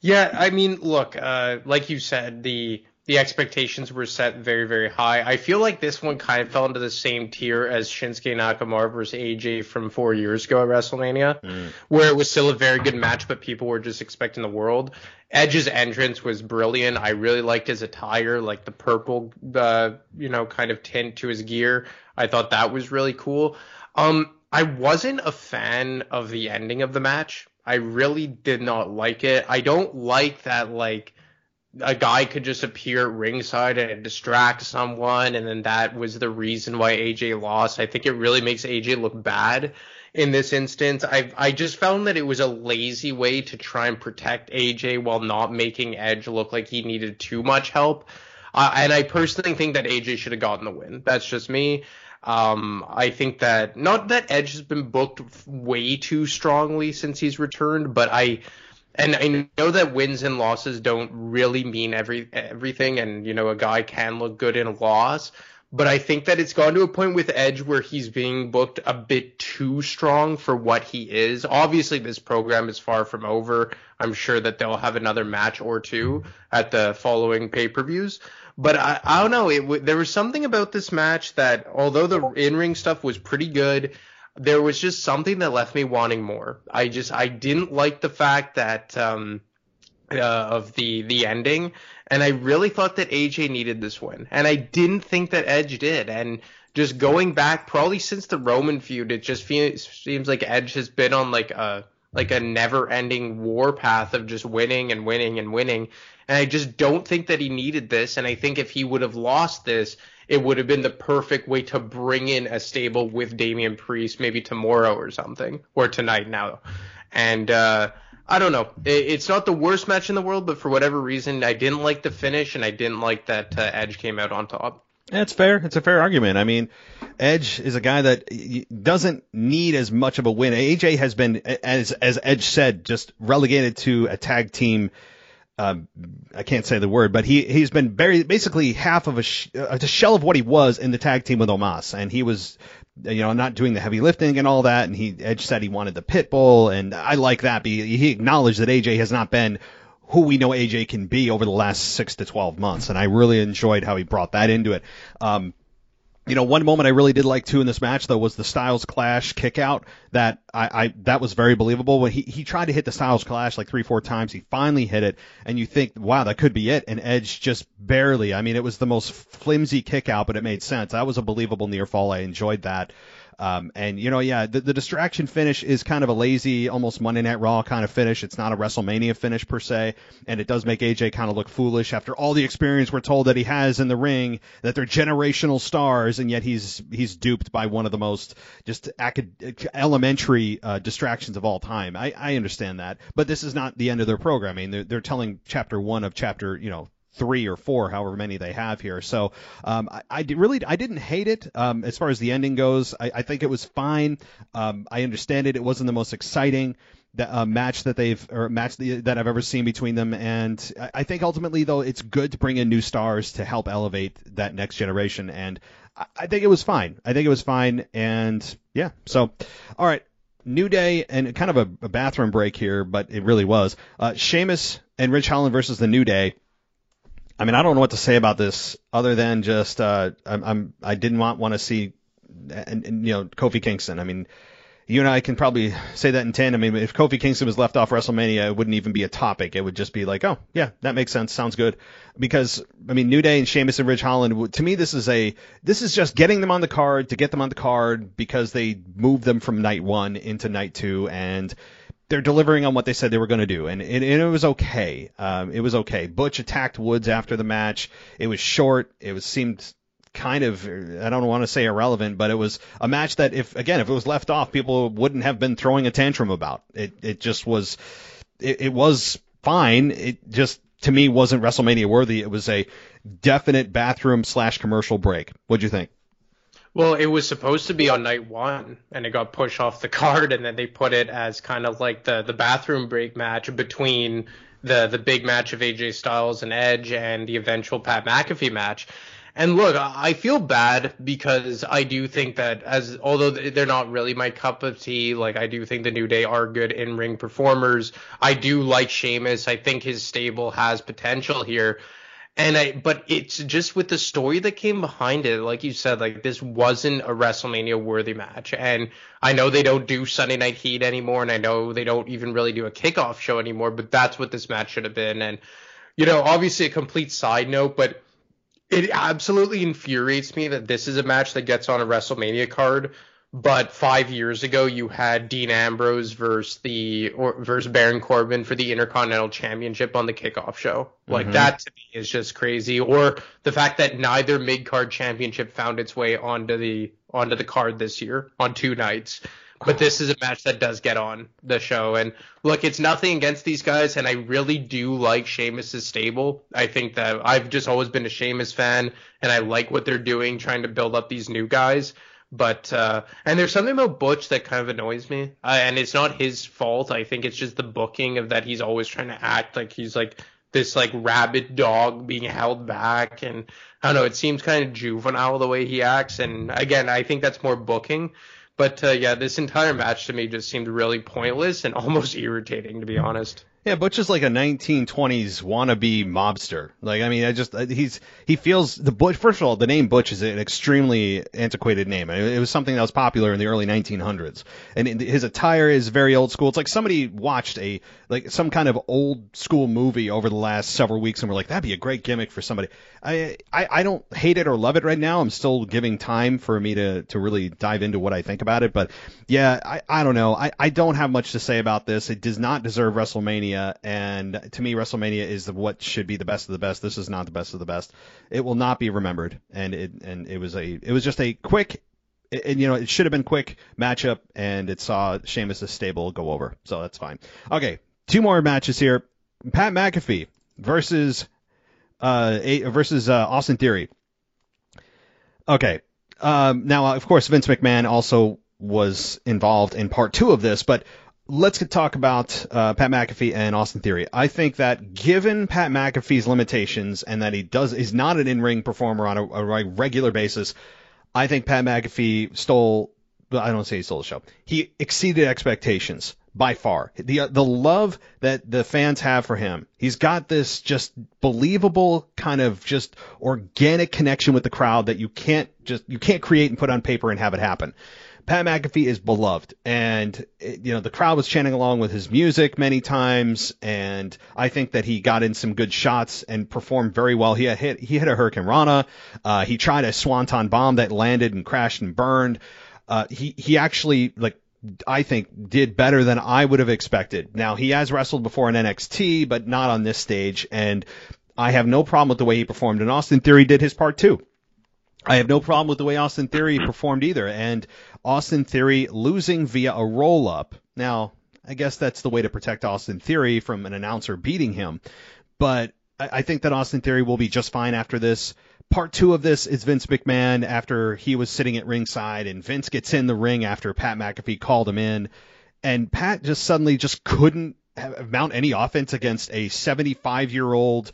Yeah, I mean, look, uh, like you said, the the expectations were set very, very high. I feel like this one kind of fell into the same tier as Shinsuke Nakamura versus AJ from four years ago at WrestleMania, mm. where it was still a very good match, but people were just expecting the world. Edge's entrance was brilliant. I really liked his attire, like the purple, uh, you know, kind of tint to his gear. I thought that was really cool. Um, I wasn't a fan of the ending of the match. I really did not like it. I don't like that like a guy could just appear at ringside and distract someone, and then that was the reason why AJ lost. I think it really makes AJ look bad in this instance. I I just found that it was a lazy way to try and protect AJ while not making Edge look like he needed too much help. Uh, and I personally think that AJ should have gotten the win. That's just me. Um, I think that not that Edge has been booked way too strongly since he's returned, but I and I know that wins and losses don't really mean every everything, and you know a guy can look good in a loss. but I think that it's gone to a point with Edge where he's being booked a bit too strong for what he is. Obviously, this program is far from over. I'm sure that they'll have another match or two at the following pay per views. But I, I don't know. It, there was something about this match that, although the in ring stuff was pretty good, there was just something that left me wanting more. I just I didn't like the fact that um, uh, of the the ending, and I really thought that AJ needed this win, and I didn't think that Edge did. And just going back, probably since the Roman feud, it just feels, seems like Edge has been on like a like a never-ending war path of just winning and winning and winning. And I just don't think that he needed this. And I think if he would have lost this, it would have been the perfect way to bring in a stable with Damian Priest, maybe tomorrow or something, or tonight now. And uh, I don't know. It's not the worst match in the world, but for whatever reason, I didn't like the finish, and I didn't like that uh, Edge came out on top. It's fair. It's a fair argument. I mean, Edge is a guy that doesn't need as much of a win. AJ has been, as as Edge said, just relegated to a tag team um, I can't say the word, but he he's been basically half of a, sh- a shell of what he was in the tag team with Omos, and he was you know not doing the heavy lifting and all that. And he Edge said he wanted the pit bull, and I like that. He, He acknowledged that AJ has not been who we know AJ can be over the last six to twelve months, and I really enjoyed how he brought that into it. Um, you know, one moment I really did like too in this match though was the Styles Clash kick out that I, I that was very believable when he, he tried to hit the Styles Clash like three, four times. He finally hit it and you think, wow, that could be it. And Edge just barely. I mean, it was the most flimsy kick out, but it made sense. That was a believable near fall. I enjoyed that. Um, and you know, yeah, the, the distraction finish is kind of a lazy, almost Monday Night Raw kind of finish. It's not a WrestleMania finish per se, and it does make AJ kind of look foolish after all the experience we're told that he has in the ring, that they're generational stars, and yet he's he's duped by one of the most just acad- elementary uh, distractions of all time. I, I understand that, but this is not the end of their programming. They're, they're telling chapter one of chapter, you know, three or four, however many they have here. So um, I, I really I didn't hate it um, as far as the ending goes. I, I think it was fine. Um, I understand it. It wasn't the most exciting the, uh, match that they've or match the, that I've ever seen between them. And I, I think ultimately though it's good to bring in new stars to help elevate that next generation. And I, I think it was fine. I think it was fine. And yeah. So all right. New Day and kind of a, a bathroom break here, but it really was. Uh, Sheamus and Ridge Holland versus the New Day. I mean, I don't know what to say about this other than just uh, I'm, I'm I didn't want want to see and, and you know Kofi Kingston. I mean, you and I can probably say that in tandem. I mean, if Kofi Kingston was left off WrestleMania, it wouldn't even be a topic. It would just be like, oh yeah, that makes sense, sounds good. Because I mean, New Day and Sheamus and Ridge Holland. To me, this is a this is just getting them on the card to get them on the card because they moved them from night one into night two and they're delivering on what they said they were going to do, and it, and it was okay. Um, it was okay. Butch attacked Woods after the match. It was short. It was seemed kind of I don't want to say irrelevant, but it was a match that if again if it was left off, people wouldn't have been throwing a tantrum about. It it just was. It, it was fine. It just to me wasn't WrestleMania worthy. It was a definite bathroom slash commercial break. What'd you think? Well, it was supposed to be on night one, and it got pushed off the card, and then they put it as kind of like the the bathroom break match between the the big match of AJ Styles and Edge and the eventual Pat McAfee match. And look, I feel bad because I do think that as although they're not really my cup of tea, like I do think the New Day are good in ring performers. I do like Sheamus. I think his stable has potential here. And I, but it's just with the story that came behind it, like you said, like this wasn't a WrestleMania worthy match. And I know they don't do Sunday Night Heat anymore, and I know they don't even really do a kickoff show anymore, but that's what this match should have been. And, you know, obviously a complete side note, but it absolutely infuriates me that this is a match that gets on a WrestleMania card but five years ago you had Dean Ambrose versus the or versus Baron Corbin for the Intercontinental Championship on the kickoff show. Like mm-hmm. that to me is just crazy. Or the fact that neither mid card championship found its way onto the onto the card this year on two nights. But this is a match that does get on the show. And look, it's nothing against these guys, and I really do like Sheamus's stable. I think that I've just always been a Sheamus fan, and I like what they're doing, trying to build up these new guys. But uh, and there's something about Butch that kind of annoys me, uh, and it's not his fault. I think it's just the booking of that he's always trying to act like he's like this like rabid dog being held back and I don't know, it seems kind of juvenile the way he acts and again, I think that's more booking. But uh, yeah, this entire match to me just seemed really pointless and almost irritating to be honest. Yeah, Butch is like a 1920s wannabe mobster. Like, I mean, I just he's he feels the Butch. First of all, the name Butch is an extremely antiquated name. It was something that was popular in the early 1900s, and his attire is very old school. It's like somebody watched a like some kind of old school movie over the last several weeks, and we're like, that'd be a great gimmick for somebody. I I, I don't hate it or love it right now. I'm still giving time for me to to really dive into what I think about it. But yeah, I I don't know. I I don't have much to say about this. It does not deserve WrestleMania WrestleMania, and to me, WrestleMania is what should be the best of the best. This is not the best of the best. It will not be remembered, and it and it was a it was just a quick. And you know it should have been quick matchup, and it saw Sheamus' stable go over, so that's fine. Okay, two more matches here: Pat McAfee versus uh versus uh, Austin Theory. Okay, um, now of course Vince McMahon also was involved in part two of this, but let's talk about uh, Pat McAfee and Austin Theory. I think that given Pat McAfee's limitations and that he does is not an in-ring performer on a, a regular basis, I think Pat McAfee stole. I don't say he stole the show. He exceeded expectations by far. The uh, the love that the fans have for him. He's got this just believable kind of just organic connection with the crowd that you can't just you can't create and put on paper and have it happen. Pat McAfee is beloved, and you know the crowd was chanting along with his music many times, and I think that he got in some good shots and performed very well. He hit he hit a hurricanrana, uh, he tried a Swanton bomb that landed and crashed and burned. Uh, he he actually like I think did better than I would have expected. Now he has wrestled before in NXT, but not on this stage, and I have no problem with the way he performed. And Austin Theory did his part too. I have no problem with the way Austin Theory performed either. And Austin Theory losing via a roll up. Now, I guess that's the way to protect Austin Theory from an announcer beating him. But I, think that Austin Theory will be just fine after this. Part two of this is Vince McMahon after he was sitting at ringside and Vince gets in the ring after Pat McAfee called him in. And Pat just suddenly just couldn't mount any offense against a 75 year old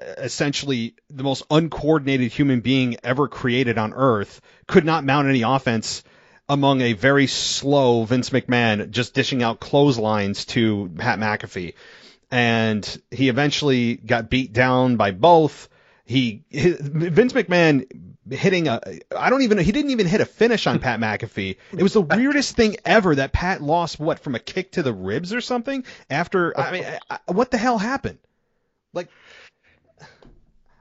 uh, essentially the most uncoordinated human being ever created on earth, could not mount any offense among a very slow Vince McMahon just dishing out clotheslines to Pat McAfee. And he eventually got beat down by both. He, his, Vince McMahon hitting a I don't even know he didn't even hit a finish on Pat McAfee. It was the weirdest thing ever that Pat lost what from a kick to the ribs or something after I mean I, what the hell happened? Like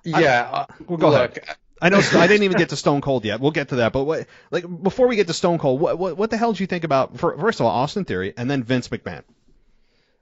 yeah. I, uh, well, go look, ahead. I know I didn't even get to Stone Cold yet. We'll get to that, but what, like before we get to Stone Cold, what what, what the hell did you think about first of all Austin Theory and then Vince McMahon?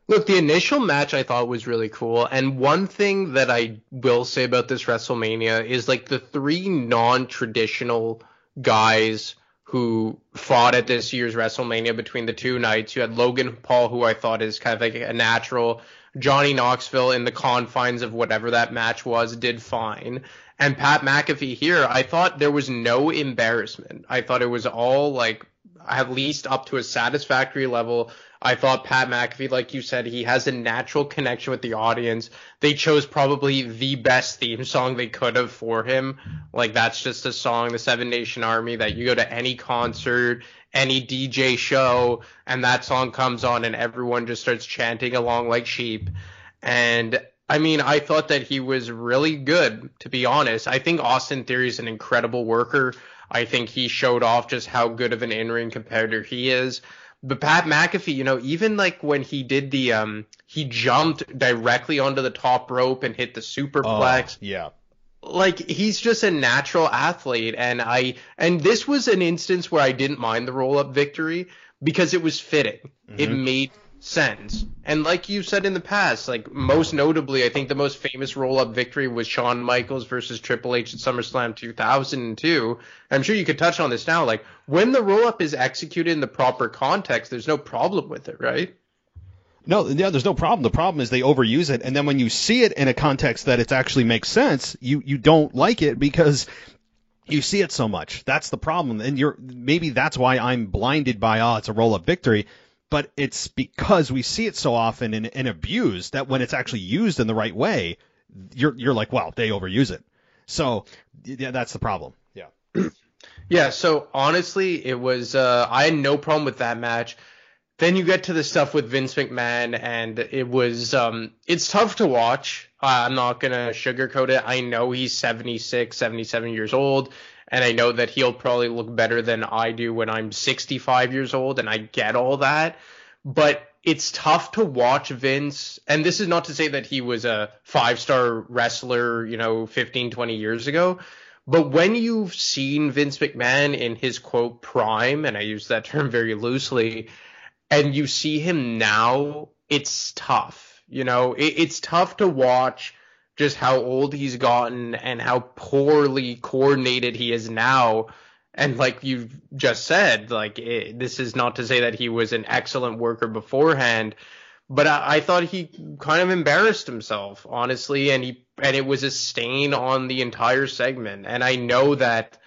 Look, the initial match I thought was really cool, and one thing that I will say about this WrestleMania is like the three non-traditional guys who fought at this year's WrestleMania between the two nights. You had Logan Paul, who I thought is kind of like a natural. Johnny Knoxville in the confines of whatever that match was did fine. And Pat McAfee here, I thought there was no embarrassment. I thought it was all like at least up to a satisfactory level. I thought Pat McAfee, like you said, he has a natural connection with the audience. They chose probably the best theme song they could have for him. Like that's just a song, the Seven Nation Army, that you go to any concert any DJ show and that song comes on and everyone just starts chanting along like sheep. And I mean, I thought that he was really good, to be honest. I think Austin Theory is an incredible worker. I think he showed off just how good of an in-ring competitor he is. But Pat McAfee, you know, even like when he did the um he jumped directly onto the top rope and hit the superplex. Oh, yeah like he's just a natural athlete and I and this was an instance where I didn't mind the roll up victory because it was fitting. Mm-hmm. It made sense. And like you said in the past, like most notably, I think the most famous roll up victory was Shawn Michaels versus Triple H at SummerSlam 2002. I'm sure you could touch on this now. Like when the roll up is executed in the proper context, there's no problem with it, right? No, yeah, there's no problem. The problem is they overuse it, and then when you see it in a context that it actually makes sense, you you don't like it because you see it so much. That's the problem, and you're maybe that's why I'm blinded by oh, it's a roll up victory. But it's because we see it so often and, and abused that when it's actually used in the right way, you're you're like, wow, they overuse it. So yeah, that's the problem. Yeah. Yeah, so honestly, it was uh, I had no problem with that match. Then you get to the stuff with Vince McMahon, and it was um, it's tough to watch. Uh, I'm not gonna sugarcoat it. I know he's 76, 77 years old, and I know that he'll probably look better than I do when I'm 65 years old, and I get all that. But it's tough to watch Vince, and this is not to say that he was a five star wrestler, you know, 15, 20 years ago. But when you've seen Vince McMahon in his quote prime, and I use that term very loosely, and you see him now, it's tough. You know, it, it's tough to watch just how old he's gotten and how poorly coordinated he is now. And like you just said, like it, this is not to say that he was an excellent worker beforehand, but I, I, thought he kind of embarrassed himself, honestly, and he and it was a stain on the entire segment. And I know that,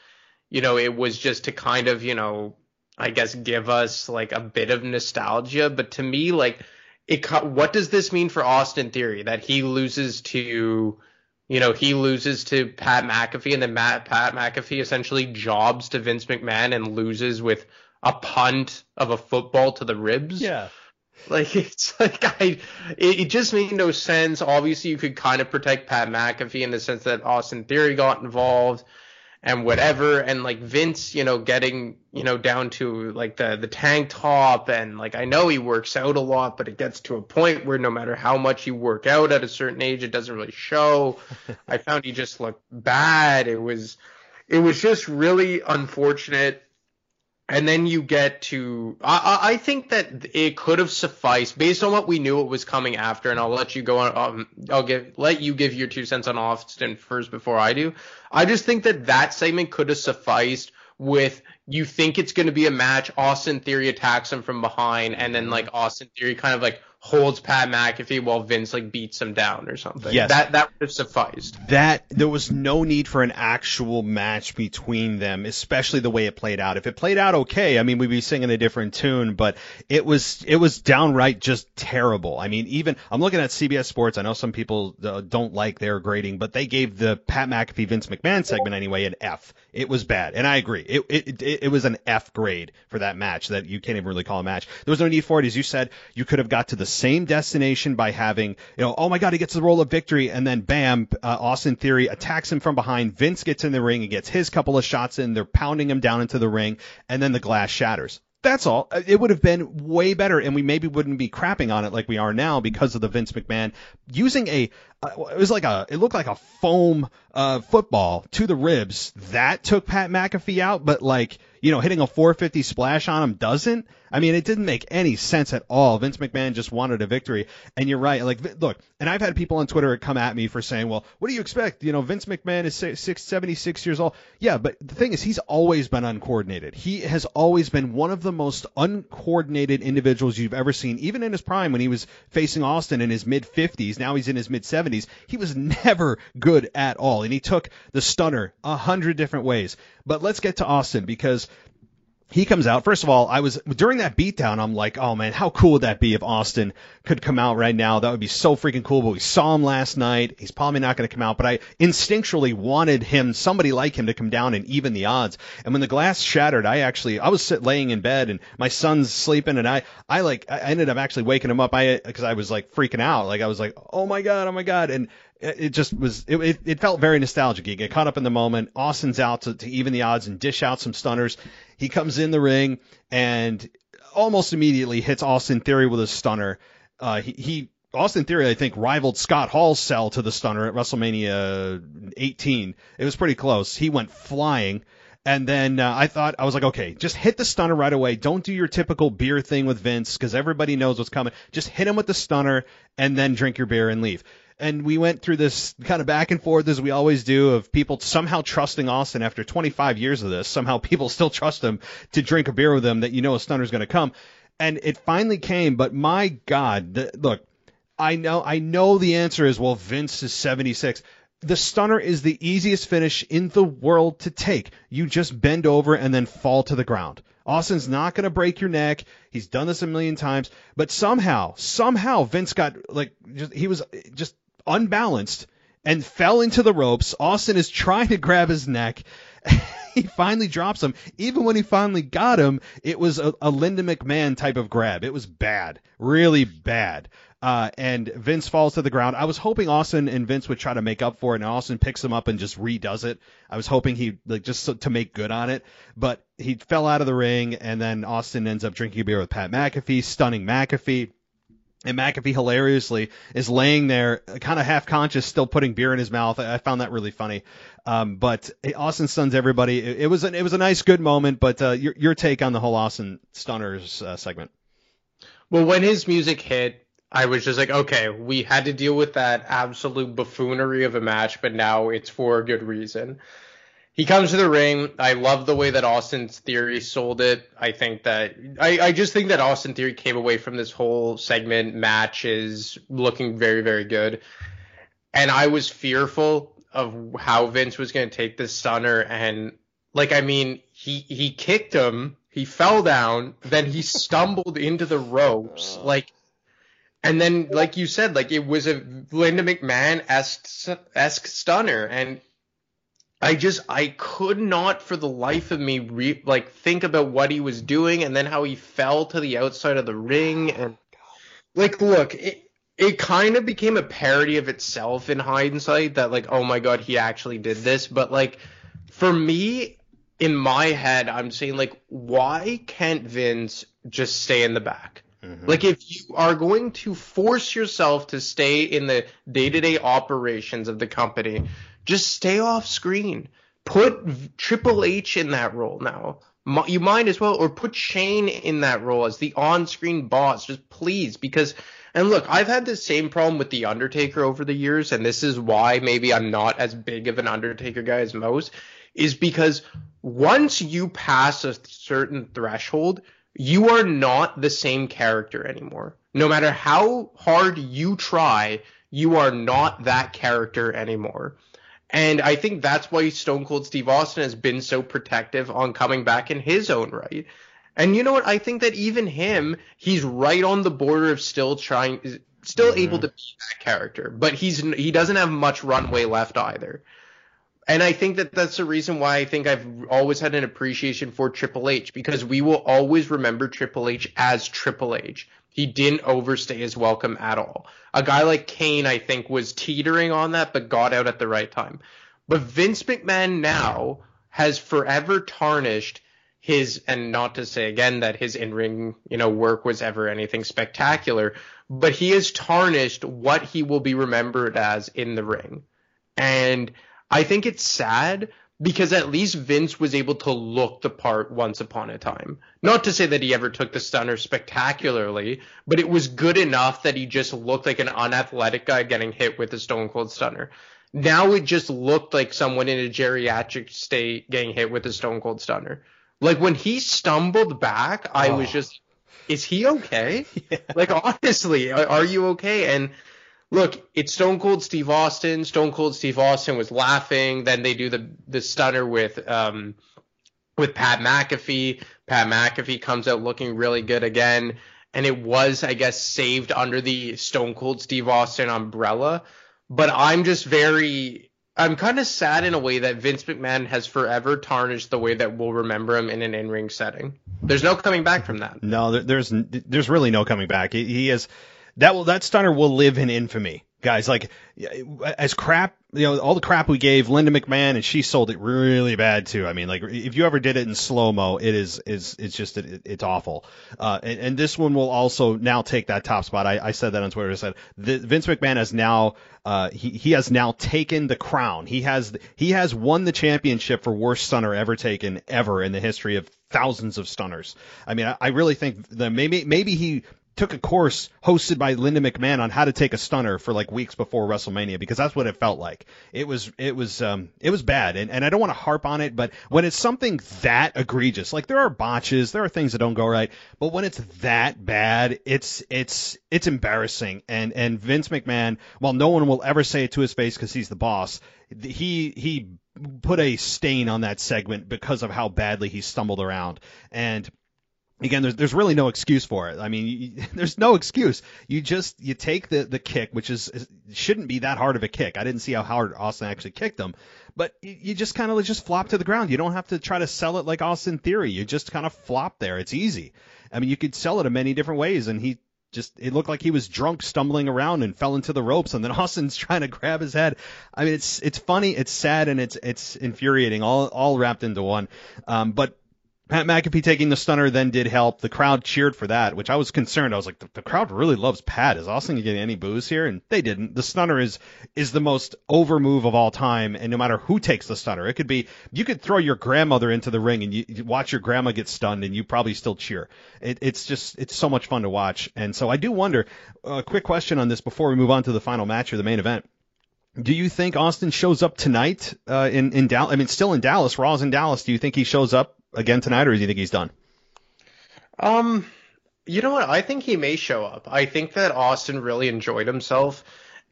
you know, it was just to kind of, you know, I guess give us like a bit of nostalgia, but to me, like, it what does this mean for Austin Theory that he loses to, you know, he loses to Pat McAfee, and then Matt Pat McAfee essentially jobs to Vince McMahon and loses with a punt of a football to the ribs. Yeah. Like it's like I, it, it, just made no sense. Obviously, you could kind of protect Pat McAfee in the sense that Austin Theory got involved and whatever, and like Vince, you know, getting you know down to like the the tank top, and like I know he works out a lot, but it gets to a point where no matter how much you work out at a certain age, it doesn't really show. I found he just looked bad. It was, it was just really unfortunate and then you get to I, I think that it could have sufficed based on what we knew it was coming after and i'll let you go on um, i'll give let you give your two cents on austin first before i do. I just think that that segment could have sufficed with you think it's going to be a match austin theory attacks him from behind and then like austin theory kind of like holds Pat McAfee while Vince like beats him down or something. Yes. That that would have sufficed. That there was no need for an actual match between them, especially the way it played out. If it played out okay, I mean we'd be singing a different tune, but it was it was downright just terrible. I mean even I'm looking at CBS Sports. I know some people uh, don't like their grading, but they gave the Pat McAfee Vince McMahon segment anyway an F. It was bad, and I agree. It it it, it was an F grade for that match that you can't even really call a match. There was no need for it, as you said. You could have got to the same destination by having, you know, oh my God, he gets the roll of victory, and then bam, uh, Austin Theory attacks him from behind. Vince gets in the ring and gets his couple of shots in. They're pounding him down into the ring, and then the glass shatters. That's all. Uh, it would have been way better, and we maybe wouldn't be crapping on it like we are now because of the Vince McMahon using a. It was like a. It looked like a foam uh, football to the ribs that took Pat McAfee out, but like you know, hitting a 450 splash on him doesn't. I mean, it didn't make any sense at all. Vince McMahon just wanted a victory. And you're right. Like, look, and I've had people on Twitter come at me for saying, well, what do you expect? You know, Vince McMahon is six, 76 years old. Yeah, but the thing is, he's always been uncoordinated. He has always been one of the most uncoordinated individuals you've ever seen, even in his prime when he was facing Austin in his mid 50s. Now he's in his mid 70s. He was never good at all. And he took the stunner a hundred different ways. But let's get to Austin because he comes out. First of all, I was during that beatdown. I'm like, oh man, how cool would that be if Austin could come out right now? That would be so freaking cool. But we saw him last night. He's probably not going to come out. But I instinctually wanted him, somebody like him, to come down and even the odds. And when the glass shattered, I actually, I was sit, laying in bed and my son's sleeping, and I, I like, I ended up actually waking him up. I because I was like freaking out. Like I was like, oh my god, oh my god, and it just was it, it, felt very nostalgic. You get caught up in the moment. Austin's out to, to even the odds and dish out some stunners. He comes in the ring and almost immediately hits Austin Theory with a stunner. Uh, he, he Austin Theory, I think, rivaled Scott Hall's sell to the stunner at WrestleMania 18. It was pretty close. He went flying. And then uh, I thought, I was like, okay, just hit the stunner right away. Don't do your typical beer thing with Vince because everybody knows what's coming. Just hit him with the stunner and then drink your beer and leave and we went through this kind of back and forth as we always do of people somehow trusting Austin after 25 years of this. Somehow people still trust him to drink a beer with him that you know a stunner's going to come. And it finally came, but my God, the, look, I know, I know the answer is, well, Vince is 76. the stunner is the easiest finish in the world to take. You just bend over and then fall to the ground. Austin's not going to break your neck. He's done this a million times, but somehow, somehow Vince got like just, he was just unbalanced and fell into the ropes. Austin is trying to grab his neck. he finally drops him. Even when he finally got him, it was a, a Linda McMahon type of grab. It was bad, really bad. Uh, and Vince falls to the ground. I was hoping Austin and Vince would try to make up for it, and Austin picks him up and just redoes it. I was hoping he like just so, to make good on it, but he fell out of the ring, and then Austin ends up drinking a beer with Pat McAfee, stunning McAfee. And McAfee hilariously is laying there, kind of half conscious, still putting beer in his mouth. I found that really funny. Um, but Austin stuns everybody. It, it was a, it was a nice, good moment. But uh, your your take on the whole Austin stunners uh, segment? Well, when his music hit, I was just like, okay, we had to deal with that absolute buffoonery of a match, but now it's for a good reason. He comes to the ring. I love the way that Austin's Theory sold it. I think that I, I just think that Austin Theory came away from this whole segment match is looking very, very good. And I was fearful of how Vince was going to take this stunner and like I mean, he he kicked him, he fell down, then he stumbled into the ropes. Oh. Like and then, like you said, like it was a Linda McMahon esque stunner, and I just I could not for the life of me re- like think about what he was doing, and then how he fell to the outside of the ring, and like look, it it kind of became a parody of itself in hindsight that like oh my god he actually did this, but like for me in my head I'm saying like why can't Vince just stay in the back? Mm-hmm. Like if you are going to force yourself to stay in the day-to-day operations of the company, just stay off screen. Put Triple H in that role now. You might as well, or put Shane in that role as the on-screen boss. Just please, because and look, I've had the same problem with the Undertaker over the years, and this is why maybe I'm not as big of an Undertaker guy as most. Is because once you pass a certain threshold, you are not the same character anymore. No matter how hard you try, you are not that character anymore. And I think that's why Stone Cold Steve Austin has been so protective on coming back in his own right. And you know what? I think that even him, he's right on the border of still trying, still mm-hmm. able to be that character, but he's he doesn't have much runway left either and I think that that's the reason why I think I've always had an appreciation for Triple H because we will always remember Triple H as Triple H. He didn't overstay his welcome at all. A guy like Kane, I think, was teetering on that, but got out at the right time. But Vince McMahon now has forever tarnished his, and not to say again that his in-ring, you know, work was ever anything spectacular, but he has tarnished what he will be remembered as in the ring. And I think it's sad because at least Vince was able to look the part once upon a time. Not to say that he ever took the stunner spectacularly, but it was good enough that he just looked like an unathletic guy getting hit with a stone cold stunner. Now it just looked like someone in a geriatric state getting hit with a stone cold stunner. Like when he stumbled back, I oh. was just, is he okay? Yeah. Like honestly, are you okay? And look, it's Stone Cold Steve Austin. Stone Cold Steve Austin was laughing. Then they do the the stunner with um with Pat McAfee. Pat McAfee comes out looking really good again. And it was, I guess, saved under the Stone Cold Steve Austin umbrella. But I'm just very I'm kind of sad in a way that Vince McMahon has forever tarnished the way that we'll remember him in an in-ring setting. There's no coming back from that. No, there's there's really no coming back. He, he is that will that stunner will live in infamy, guys. Like as crap, you know, all the crap we gave Linda McMahon, and she sold it really bad too. I mean, like if you ever did it in slow mo, it is is it's just it, it's awful. Uh, and, and, this one will also now take that top spot. I, I said that on Twitter. I said the, Vince McMahon has now uh, he he has now taken the crown. He has he has won the championship for worst stunner ever taken ever in the history of thousands of stunners. I mean, I, I really think that maybe maybe he took a course hosted by Linda McMahon on how to take a stunner for like weeks before WrestleMania because that's what it felt like. It was it was um it was bad and, and I don't want to harp on it, but when it's something that egregious, like there are botches, there are things that don't go right, but when it's that bad, it's it's it's embarrassing. And and Vince McMahon, while no one will ever say it to his face because he's the boss, he he put a stain on that segment because of how badly he stumbled around and again there's there's really no excuse for it. I mean you, there's no excuse. You just you take the the kick which is, shouldn't be that hard of a kick. I didn't see how hard austin actually kicked him. But you, you just kind of just flop to the ground. You don't have to try to sell it like austin theory. You just kind of flop there. It's easy. I mean you could sell it in many different ways and he just it looked like he was drunk stumbling around and fell into the ropes and then Austin's trying to grab his head. I mean it's it's funny, it's sad and it's it's infuriating all all wrapped into one. Um, but Pat McAfee taking the stunner then did help. The crowd cheered for that, which I was concerned. I was like, the, the crowd really loves Pat. Is Austin getting any boos here? And they didn't. The stunner is is the most over move of all time, and no matter who takes the stunner, it could be you could throw your grandmother into the ring and you, you watch your grandma get stunned, and you probably still cheer. It, it's just it's so much fun to watch. And so I do wonder. A quick question on this before we move on to the final match or the main event. Do you think Austin shows up tonight uh, in in Dallas? I mean, still in Dallas. Raw's in Dallas. Do you think he shows up again tonight, or do you think he's done? Um, you know what? I think he may show up. I think that Austin really enjoyed himself,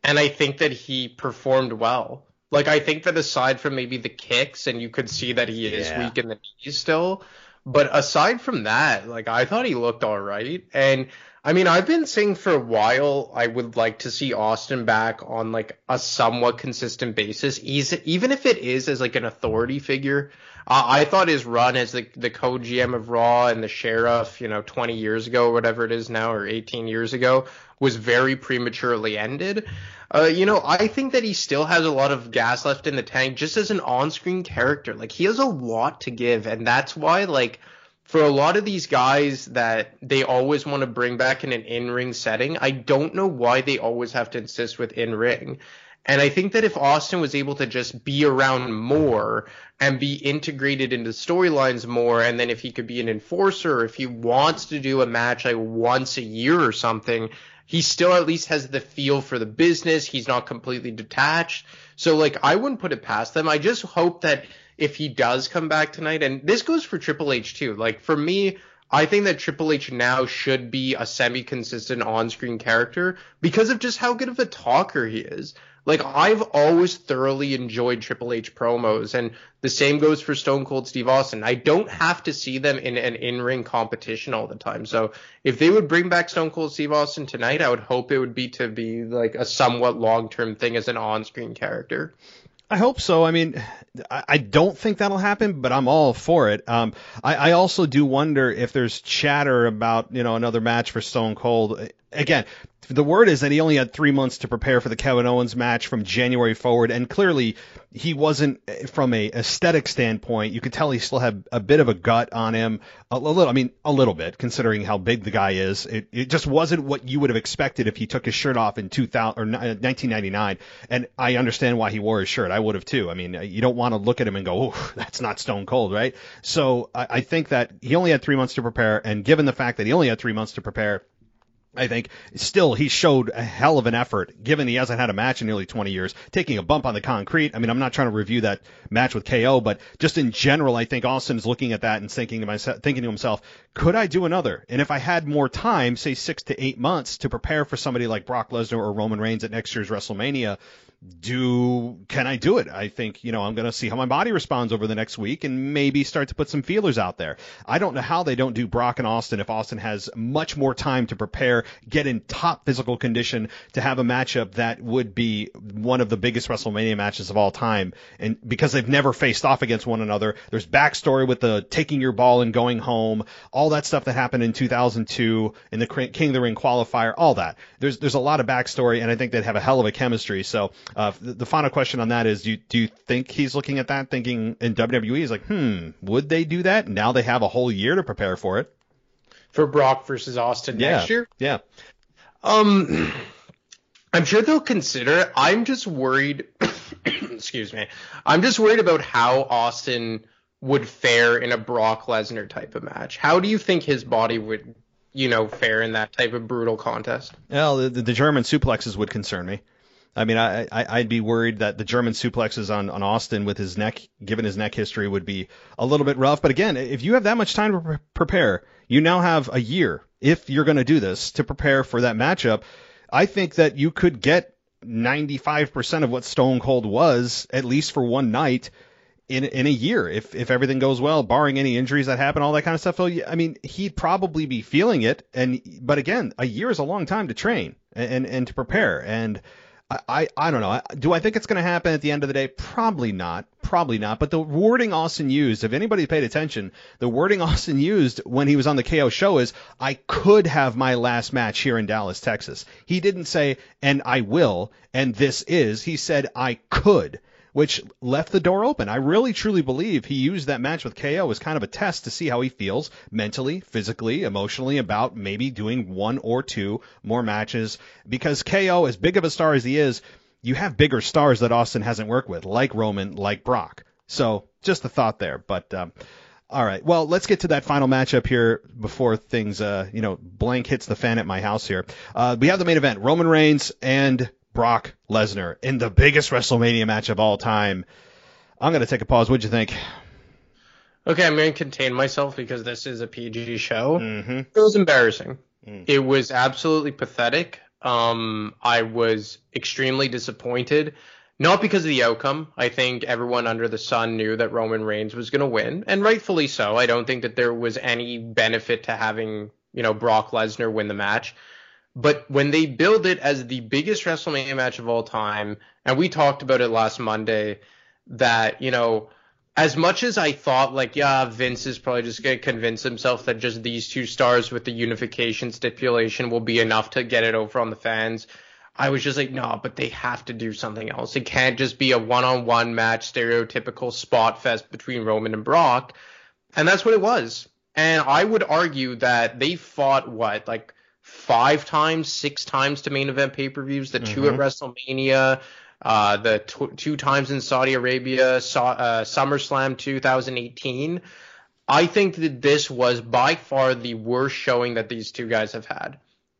and I think that he performed well. Like I think that aside from maybe the kicks, and you could see that he is Yeah. weak in the knees still, but aside from that, like I thought he looked all right. And I mean, I've been saying for a while I would like to see Austin back on like a somewhat consistent basis, even if it is as like an authority figure. Uh, I thought his run as the the co-GM of Raw and the sheriff, you know, 20 years ago, or whatever it is now, or 18 years ago, was very prematurely ended. Uh, you know, I think that he still has a lot of gas left in the tank, just as an on-screen character. Like he has a lot to give, and that's why, like, for a lot of these guys that they always want to bring back in an in-ring setting, I don't know why they always have to insist with in-ring. And I think that if Austin was able to just be around more and be integrated into storylines more, and then if he could be an enforcer, if he wants to do a match like once a year or something, he still at least has the feel for the business. He's not completely detached. So like I wouldn't put it past them. I just hope that if he does come back tonight, and this goes for Triple H too. Like for me, I think that Triple H now should be a semi-consistent on-screen character because of just how good of a talker he is. Like I've always thoroughly enjoyed Triple H promos, and the same goes for Stone Cold Steve Austin. I don't have to see them in an in-ring competition all the time. So if they would bring back Stone Cold Steve Austin tonight, I would hope it would be to be like a somewhat long-term thing as an on-screen character. I hope so. I mean, I, don't think that'll happen, but I'm all for it. Um, I, I also do wonder if there's chatter about you know another match for Stone Cold. Again, the word is that he only had three months to prepare for the Kevin Owens match from January forward, and clearly he wasn't from a aesthetic standpoint. You could tell he still had a bit of a gut on him, a, little. I mean, a little bit, considering how big the guy is. It, it just wasn't what you would have expected if he took his shirt off in 2000 or 1999. Uh, and I understand why he wore his shirt. I would have too. I mean, uh, you don't want to look at him and go, "Oh, that's not Stone Cold," right? So I, I think that he only had three months to prepare, and given the fact that he only had three months to prepare. I think still he showed a hell of an effort, given he hasn't had a match in nearly 20 years, taking a bump on the concrete. I mean, I'm not trying to review that match with KO, but just in general, I think Austin's looking at that and thinking to myself, thinking to himself, could I do another? And if I had more time, say six to eight months to prepare for somebody like Brock Lesnar or Roman Reigns at next year's WrestleMania, do can I do it? I think you know I'm going to see how my body responds over the next week and maybe start to put some feelers out there. I don't know how they don't do Brock and Austin if Austin has much more time to prepare, get in top physical condition to have a matchup that would be one of the biggest WrestleMania matches of all time. And because they've never faced off against one another, there's backstory with the taking your ball and going home, all that stuff that happened in 2002 in the King of the Ring qualifier, all that. There's there's a lot of backstory, and I think they'd have a hell of a chemistry. So uh, the, the final question on that is, do you, do you think he's looking at that, thinking in WWE, he's like, hmm, would they do that? Now they have a whole year to prepare for it. For Brock versus Austin Yeah, next year? yeah. Um, I'm sure they'll consider it. I'm just worried. excuse me. I'm just worried about how Austin would fare in a Brock Lesnar type of match. How do you think his body would you know, fare in that type of brutal contest. Well, the, the German suplexes would concern me. I mean, I, I would be worried that the German suplexes on, on Austin with his neck, given his neck history, would be a little bit rough. But again, if you have that much time to pre- prepare, you now have a year if you're going to do this to prepare for that matchup. I think that you could get 95% of what Stone Cold was at least for one night in in a year if if everything goes well, barring any injuries that happen, all that kind of stuff. So I mean, he'd probably be feeling it. And but again, a year is a long time to train and and, and to prepare. And I, I don't know. Do I think it's going to happen at the end of the day? Probably not. Probably not. But the wording Austin used, if anybody paid attention, the wording Austin used when he was on the KO show is, I could have my last match here in Dallas, Texas. He didn't say, and I will, and this is. He said, I could which left the door open. I really truly believe he used that match with KO as kind of a test to see how he feels mentally, physically, emotionally about maybe doing one or two more matches because KO, as big of a star as he is, you have bigger stars that Austin hasn't worked with, like Roman, like Brock. So just a thought there, but. Um, all right. Well, let's get to that final matchup here before things, uh, you know, blank hits the fan at my house here. Uh, we have the main event: Roman Reigns and Brock Lesnar in the biggest WrestleMania match of all time. I'm going to take a pause. What'd you think? Okay, I'm going to contain myself because this is a PG show. Mm-hmm. It was embarrassing. Mm. It was absolutely pathetic. Um, I was extremely disappointed. Not because of the outcome. I think everyone under the sun knew that Roman Reigns was going to win, and rightfully so. I don't think that there was any benefit to having, you know, Brock Lesnar win the match. But when they build it as the biggest WrestleMania match of all time, and we talked about it last Monday, that, you know, as much as I thought, like, yeah, Vince is probably just going to convince himself that just these two stars with the unification stipulation will be enough to get it over on the fans, I was just like, no, but they have to do something else. It can't just be a one on one match, stereotypical spot fest between Roman and Brock. And that's what it was. And I would argue that they fought what, like, five times, six times to main event pay per views, the mm-hmm. two at mm-hmm. WrestleMania, uh, the tw- two times in Saudi Arabia, saw, uh, SummerSlam 2018. I think that this was by far the worst showing that these two guys have had.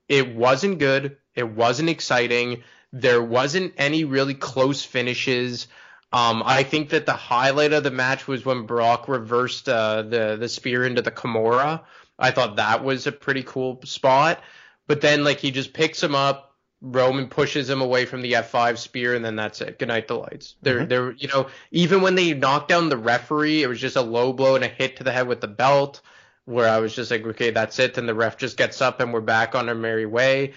It wasn't good. It wasn't exciting. There wasn't any really close finishes. Um, I think that the highlight of the match was when Brock reversed uh, the the spear into the Kimura. I thought that was a pretty cool spot. But then like he just picks him up. Roman pushes him away from the F5 spear, and then that's it. Good night, the lights. They're mm-hmm. they're you know even when they knocked down the referee, it was just a low blow and a hit to the head with the belt. Where I was just like, okay, that's it. And the ref just gets up, and we're back on our merry way.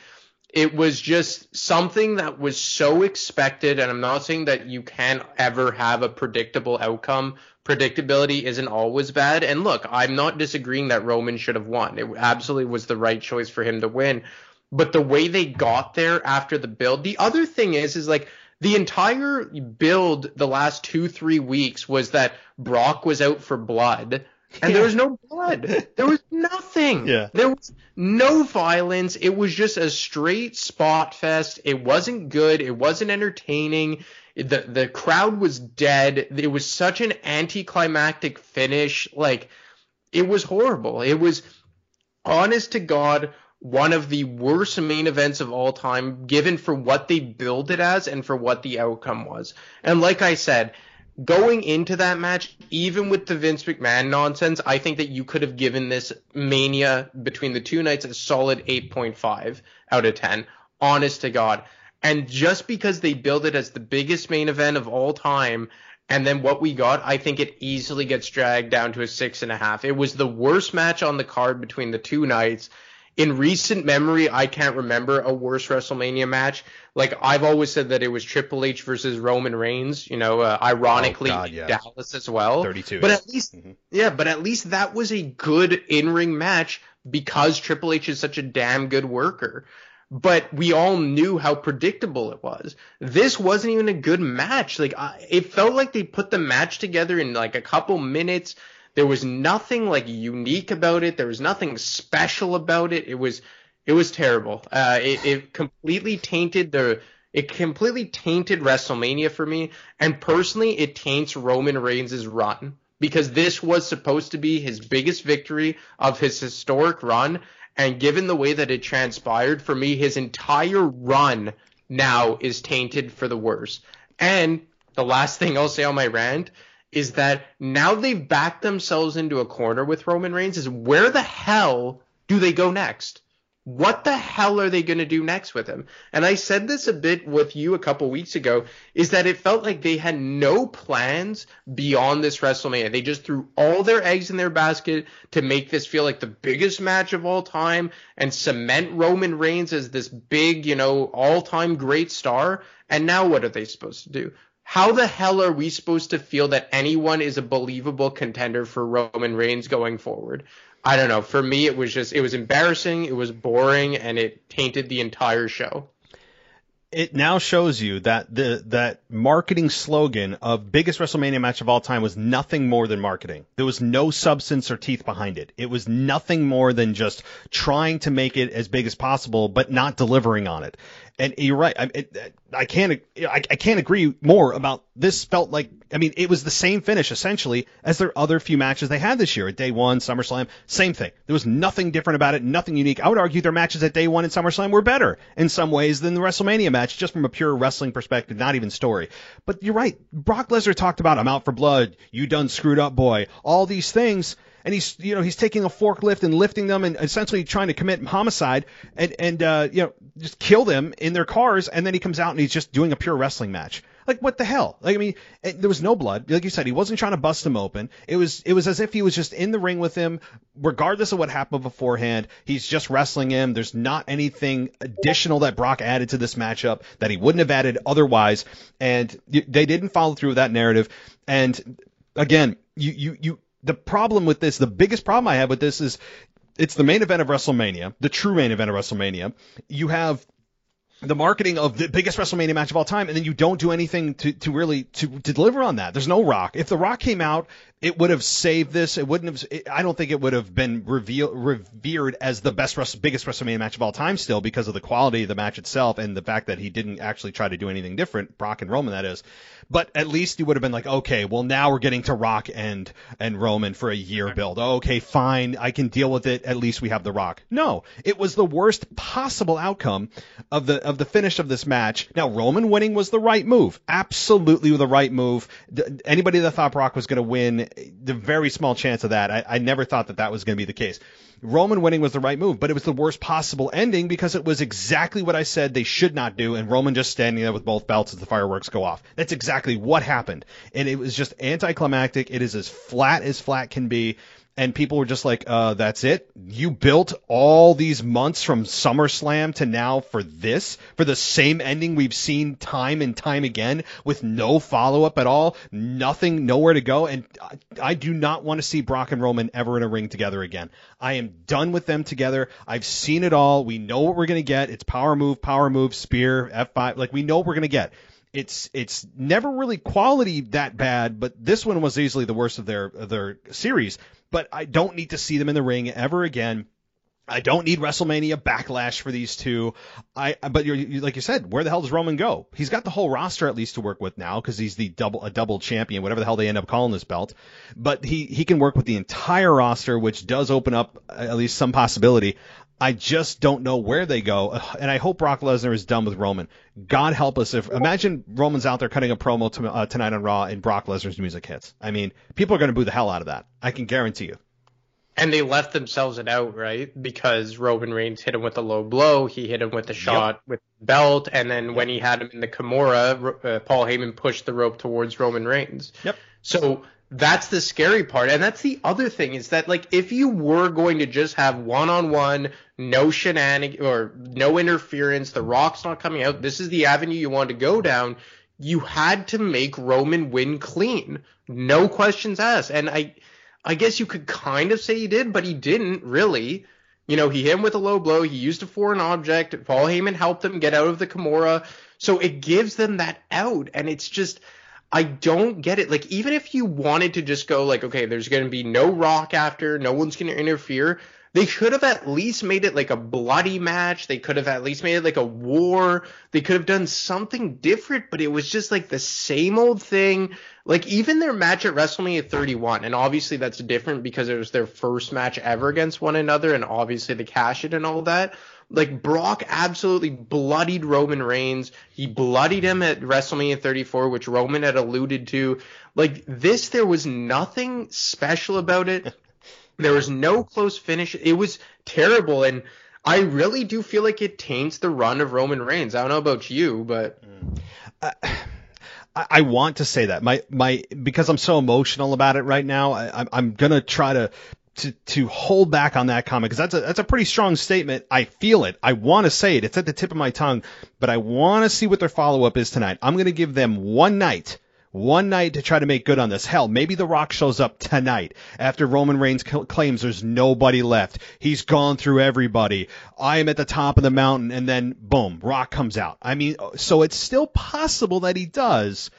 It was just something that was so expected, and I'm not saying that you can ever have a predictable outcome. Predictability isn't always bad. And look, I'm not disagreeing that Roman should have won. It absolutely was the right choice for him to win. But the way they got there after the build, the other thing is, is like the entire build the last two, three weeks was that Brock was out for blood and yeah. there was no blood. There was nothing. Yeah. There was no violence. It was just a straight spot fest. It wasn't good. It wasn't entertaining. The the crowd was dead. It was such an anticlimactic finish. Like it was horrible. It was honest to God one of the worst main events of all time given for what they billed it as and for what the outcome was. And like I said, going into that match, even with the Vince McMahon nonsense, I think that you could have given this Mania between the two nights a solid 8.5 out of 10. Honest to God. And just because they build it as the biggest main event of all time, and then what we got, I think it easily gets dragged down to a six and a half. It was the worst match on the card between the two nights in recent memory, I can't remember a worse WrestleMania match. Like I've always said that it was Triple H versus Roman Reigns. You know, uh, ironically oh, God, yes. Dallas as well. Thirty-two. But at least, mm-hmm. yeah, but at least that was a good in-ring match because Triple H is such a damn good worker. But we all knew how predictable it was. This wasn't even a good match. Like I, it felt like they put the match together in like a couple minutes there was nothing like unique about it. There was nothing special about it. It was it was terrible. Uh, it, it completely tainted the it completely tainted WrestleMania for me, and personally, it taints Roman Reigns' run because this was supposed to be his biggest victory of his historic run, And given the way that it transpired, for me, his entire run now is tainted for the worse. And the last thing I'll say on my rant is that now they've backed themselves into a corner with Roman Reigns is where the hell do they go next? What the hell are they going to do next with him? And I said this a bit with you a couple weeks ago is that it felt like they had no plans beyond this WrestleMania. They just threw all their eggs in their basket to make this feel like the biggest match of all time and cement Roman Reigns as this big, you know, all-time great star. And now what are they supposed to do? How the hell are we supposed to feel that anyone is a believable contender for Roman Reigns going forward? I don't know. For me, it was just it was embarrassing, it was boring, and it tainted the entire show. It now shows you that the that marketing slogan of biggest WrestleMania match of all time was nothing more than marketing. There was no substance or teeth behind it. It was nothing more than just trying to make it as big as possible, but not delivering on it. And you're right. I, it, I can't I, I can't agree more about this. Felt like I mean it was the same finish essentially as their other few matches they had this year at Day One, SummerSlam. Same thing. There was nothing different about it. Nothing unique. I would argue their matches at Day One and SummerSlam were better in some ways than the WrestleMania match, just from a pure wrestling perspective, not even story. But you're right. Brock Lesnar talked about I'm out for blood. You done screwed up, boy. All these things and he's you know he's taking a forklift and lifting them and essentially trying to commit homicide and and uh, you know just kill them in their cars and then he comes out and he's just doing a pure wrestling match. Like what the hell? Like I mean, it, there was no blood. Like you said, he wasn't trying to bust him open. It was it was as if he was just in the ring with him, regardless of what happened beforehand. He's just wrestling him. There's not anything additional that Brock added to this matchup that he wouldn't have added otherwise. And they didn't follow through with that narrative. And again, you you you the problem with this, the biggest problem I have with this is it's the main event of WrestleMania, the true main event of WrestleMania. You have the marketing of the biggest WrestleMania match of all time, and then you don't do anything to, to really to, to deliver on that. There's no Rock. If the Rock came out, it would have saved this. It wouldn't have. It, I don't think it would have been reveal, revered as the best, biggest WrestleMania match of all time. Still, because of the quality of the match itself and the fact that he didn't actually try to do anything different, Brock and Roman, that is. But at least you would have been like, okay, well now we're getting to Rock and and Roman for a year build. Okay, fine, I can deal with it. At least we have the Rock. No, it was the worst possible outcome of the of the finish of this match. Now Roman winning was the right move, absolutely the right move. Anybody that thought Brock was going to win, the very small chance of that. I, I never thought that that was going to be the case. Roman winning was the right move, but it was the worst possible ending because it was exactly what I said they should not do, and Roman just standing there with both belts as the fireworks go off. That's exactly what happened. And it was just anticlimactic. It is as flat as flat can be and people were just like, uh, that's it? You built all these months from SummerSlam to now for this? For the same ending we've seen time and time again with no follow up at all? Nothing, nowhere to go? And I, I do not want to see Brock and Roman ever in a ring together again. I am done with them together. I've seen it all. We know what we're going to get. It's power move, power move, spear, F5. Like, we know what we're going to get it's it's never really quality that bad, but this one was easily the worst of their of their series but I don't need to see them in the ring ever again. I don't need WrestleMania backlash for these two. I, but you're, you, like you said, where the hell does Roman go? He's got the whole roster at least to work with now because he's the double, a double champion, whatever the hell they end up calling this belt. But he, he can work with the entire roster, which does open up uh, at least some possibility. I just don't know where they go, and I hope Brock Lesnar is done with Roman. God help us if imagine Roman's out there cutting a promo to, uh, tonight on Raw and Brock Lesnar's music hits. I mean, people are going to boo the hell out of that. I can guarantee you. And they left themselves it out, right? Because Roman Reigns hit him with a low blow, he hit him with a shot yep. with belt, and then yep. when he had him in the Kimura, uh, Paul Heyman pushed the rope towards Roman Reigns. Yep. So that's the scary part. And that's the other thing is that like if you were going to just have one-on-one no shenanigans or no interference the rock's not coming out this is the avenue you want to go down you had to make roman win clean. No questions asked. And i i guess you could kind of say he did but he didn't really. You know he hit him with a low blow. He used a foreign object. Paul heyman helped him get out of the kimura. So it gives them that out. And it's just I don't get it. Like, even if you wanted to just go, like, okay, there's going to be no rock after, no one's going to interfere, They could have at least made it like a bloody match. They could have at least made it like a war. They could have done something different, but it was just like the same old thing. Like even their match at WrestleMania 31, and obviously that's different because it was their first match ever against one another, and obviously the cash it and all that. Like Brock absolutely bloodied Roman Reigns. He bloodied him at WrestleMania 34, which Roman had alluded to. Like this, there was nothing special about it. There was no close finish. It was terrible, and I really do feel like it taints the run of Roman Reigns. I don't know about you, but. Uh, I, I want to say that my my because I'm so emotional about it right now. I, I'm I'm gonna try to to to hold back on that comment because that's a that's a pretty strong statement. I feel it. I want to say it. It's at the tip of my tongue, but I want to see what their follow up is tonight. I'm going to give them one night. One night to try to make good on this. Hell, maybe The Rock shows up tonight after Roman Reigns cl- claims there's nobody left. He's gone through everybody. I am at the top of the mountain, and then boom, Rock comes out. I mean, uh, so it's still possible that he does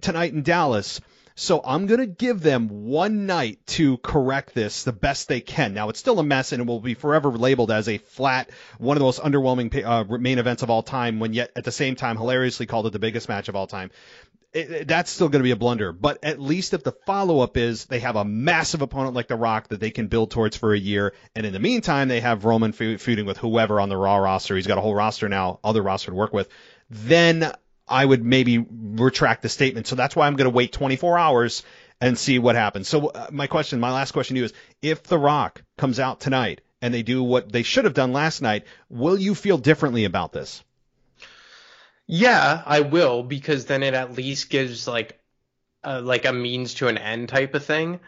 tonight in Dallas. So I'm going to give them one night to correct this the best they can. Now, it's still a mess and it will be forever labeled as a flat, one of the most underwhelming uh, main events of all time, when yet at the same time hilariously called it the biggest match of all time. It, it, that's still going to be a blunder. But at least if the follow up is they have a massive opponent like The Rock that they can build towards for a year, and in the meantime they have Roman feuding with whoever on the Raw roster. He's got a whole roster now, other roster to work with. Then I would maybe retract the statement. So that's why I'm going to wait 24 hours and see what happens. So uh, my question, my last question to you is, if The Rock comes out tonight and they do what they should have done last night, will you feel differently about this? Yeah, I will because then it at least gives like a, like a means to an end type of thing.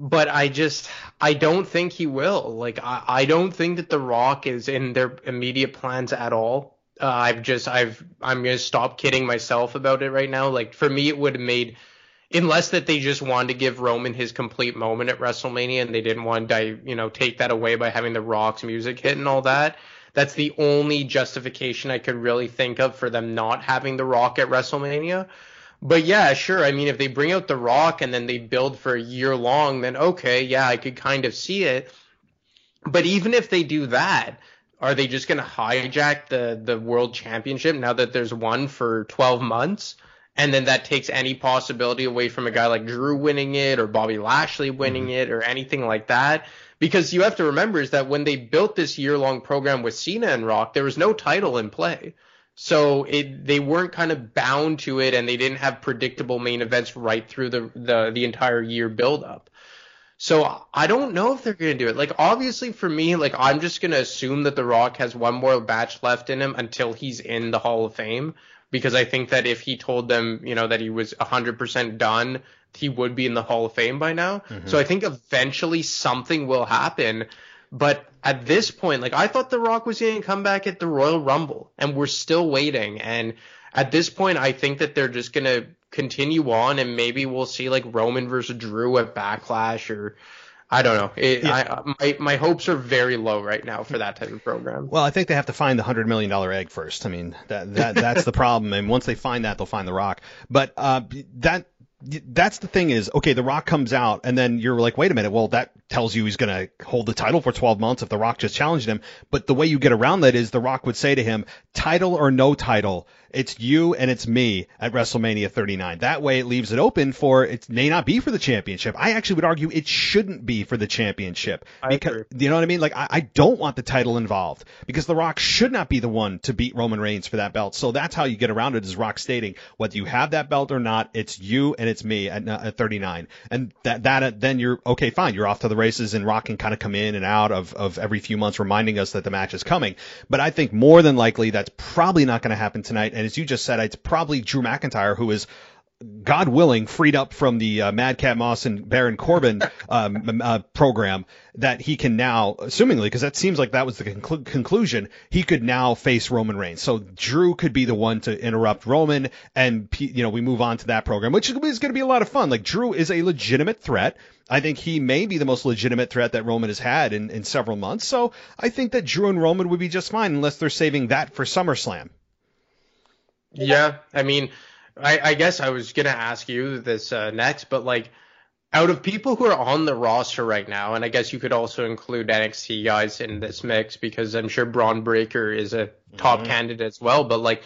But I just I don't think he will. Like I, I don't think that The Rock is in their immediate plans at all. Uh, I've just I've I'm gonna stop kidding myself about it right now. Like for me, it would have made unless that they just wanted to give Roman his complete moment at WrestleMania and they didn't want to you know take that away by having the Rock's music hit and all that. That's the only justification I could really think of for them not having The Rock at WrestleMania. But yeah, sure. I mean, if they bring out The Rock and then they build for a year long, then okay, yeah, I could kind of see it. But even if they do that, are they just going to hijack the the world championship now that there's one for 12 months? And then that takes any possibility away from a guy like Drew winning it or Bobby Lashley winning mm-hmm. it or anything like that because you have to remember is that when they built this year long program with Cena and Rock, there was no title in play. So it they weren't kind of bound to it and they didn't have predictable main events right through the the, the entire year build up. So I don't know if they're going to do it. Like obviously for me, like I'm just going to assume that The Rock has one more batch left in him until he's in the Hall of Fame because I think that if he told them, you know, that he was 100% done he would be in the Hall of Fame by now. Mm-hmm. So I think eventually something will happen. But at this point, like I thought The Rock was going to come back at the Royal Rumble, and we're still waiting. And at this point, I think that they're just going to continue on, and maybe we'll see like Roman versus Drew at Backlash, or I don't know. It, yeah. I, my my hopes are very low right now for that type of program. Well, I think they have to find the hundred million dollar egg first. I mean that that that's the problem, and once they find that, they'll find The Rock. But uh, that that's the thing is, okay, The Rock comes out, and then you're like, wait a minute, well, that tells you he's going to hold the title for 12 months if The Rock just challenged him. But the way you get around that is The Rock would say to him, title or no title, it's you and it's me at WrestleMania 39. That way it leaves it open for it may not be for the championship. I actually would argue it shouldn't be for the championship. I because, agree. You know what I mean? Like I, I don't want the title involved because The Rock should not be the one to beat Roman Reigns for that belt. So that's how you get around it is Rock stating whether you have that belt or not, it's you and it's me at, uh, at 39. And that, that, uh, then you're okay, fine. You're off to the races and Rock can kind of come in and out of, of every few months reminding us that the match is coming. But I think more than likely that's probably not going to happen tonight and as you just said, it's probably Drew McIntyre who is God willing, freed up from the uh, Madcap Moss and Baron Corbin um, uh, program, that he can now, assumingly, because that seems like that was the conclu- conclusion, he could now face Roman Reigns. So Drew could be the one to interrupt Roman, and you know we move on to that program, which is going to be a lot of fun. Like Drew is a legitimate threat. I think he may be the most legitimate threat that Roman has had in, in several months. So I think that Drew and Roman would be just fine unless they're saving that for SummerSlam. Yeah, I mean, I, I guess I was gonna ask you this uh, next, but like, out of people who are on the roster right now, and I guess you could also include NXT guys in this mix because I'm sure Bron Breakker is a top mm-hmm. candidate as well. But like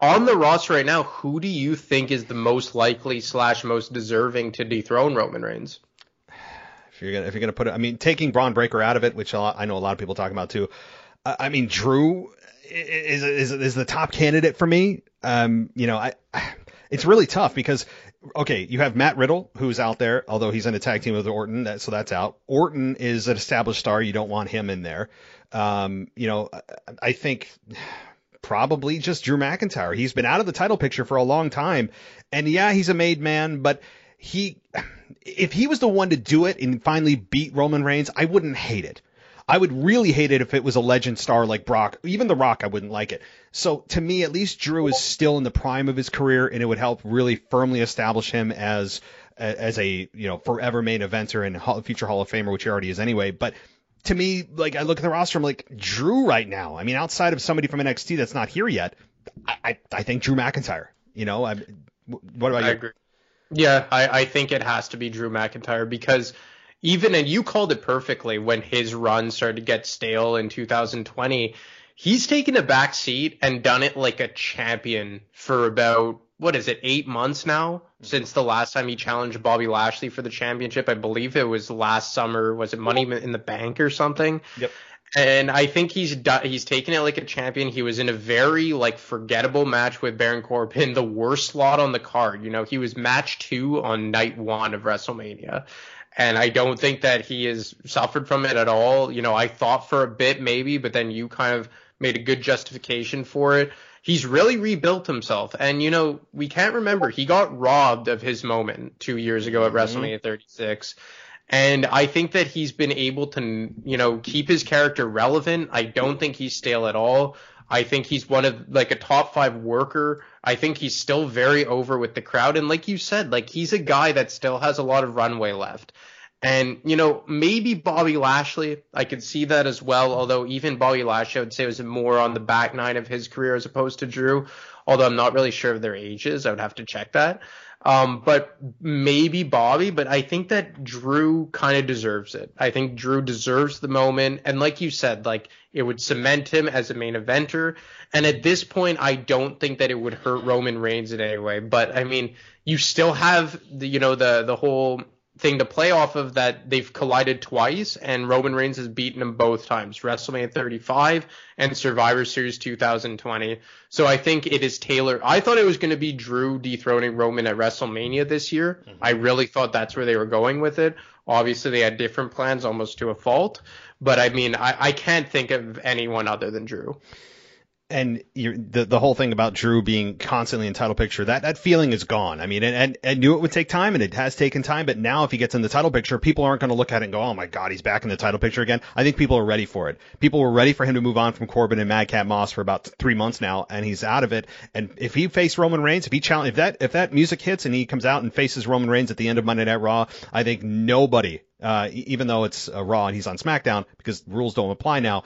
on the roster right now, who do you think is the most likely slash most deserving to dethrone Roman Reigns? If you're gonna if you're gonna put it, I mean, taking Bron Breakker out of it, which I know a lot of people talking about too. I mean, Drew is is is the top candidate for me. Um, you know, I it's really tough because okay, you have Matt Riddle who's out there, although he's in a tag team with Orton, that, so that's out. Orton is an established star; you don't want him in there. Um, you know, I think probably just Drew McIntyre. He's been out of the title picture for a long time, and yeah, he's a made man, but he, if he was the one to do it and finally beat Roman Reigns, I wouldn't hate it. I would really hate it if it was a legend star like Brock. Even The Rock, I wouldn't like it. So to me, at least Drew is still in the prime of his career, and it would help really firmly establish him as as a you know forever main eventer and future Hall of Famer, which he already is anyway. But to me, like I look at the roster, I'm like Drew right now. I mean, outside of somebody from NXT that's not here yet, I I, I think Drew McIntyre. You know, I what about I you? Agree. Yeah, I, I think it has to be Drew McIntyre because even and you called it perfectly when his run started to get stale in 2020. He's taken a back seat and done it like a champion for about what is it, eight months now since the last time he challenged Bobby Lashley for the championship. I believe it was last summer. Was it Money in the Bank or something? Yep. And I think he's done, he's taken it like a champion. He was in a very like forgettable match with Baron Corbin, the worst slot on the card. You know, he was match two on night one of WrestleMania and I don't think that he has suffered from it at all. You know, I thought for a bit maybe, but then you kind of made a good justification for it. He's really rebuilt himself, and you know we can't remember he got robbed of his moment two years ago at mm-hmm. WrestleMania 36. And I think that he's been able to, you know, keep his character relevant. I don't think he's stale at all. I think he's one of like a top five worker. I think he's still very over with the crowd. And like you said, like he's a guy that still has a lot of runway left. And, you know, maybe Bobby Lashley, I could see that as well. Although even Bobby Lashley, I would say was more on the back nine of his career as opposed to Drew. Although I'm not really sure of their ages. I would have to check that. Um, but maybe Bobby, but I think that Drew kind of deserves it. I think Drew deserves the moment. And like you said, like it would cement him as a main eventer. And at this point, I don't think that it would hurt Roman Reigns in any way. But I mean, you still have the, you know, the, the whole thing to play off of that they've collided twice and Roman Reigns has beaten him both times, WrestleMania 35 and Survivor Series 2020. So I think it is Taylor. I thought it was going to be Drew dethroning Roman at WrestleMania this year. Mm-hmm. I really thought that's where they were going with it. Obviously they had different plans almost to a fault, but I mean, I, I can't think of anyone other than Drew and the the whole thing about Drew being constantly in title picture, that that feeling is gone. I mean, and, I knew it would take time, and it has taken time. But now, if he gets in the title picture, people aren't going to look at it and go, "Oh my God, he's back in the title picture again." I think people are ready for it. People were ready for him to move on from Corbin and Madcap Moss for about three months now, and he's out of it. And if he faced Roman Reigns, if he challenge, if that if that music hits and he comes out and faces Roman Reigns at the end of Monday Night Raw, I think nobody uh, even though it's uh, Raw and he's on SmackDown because rules don't apply now.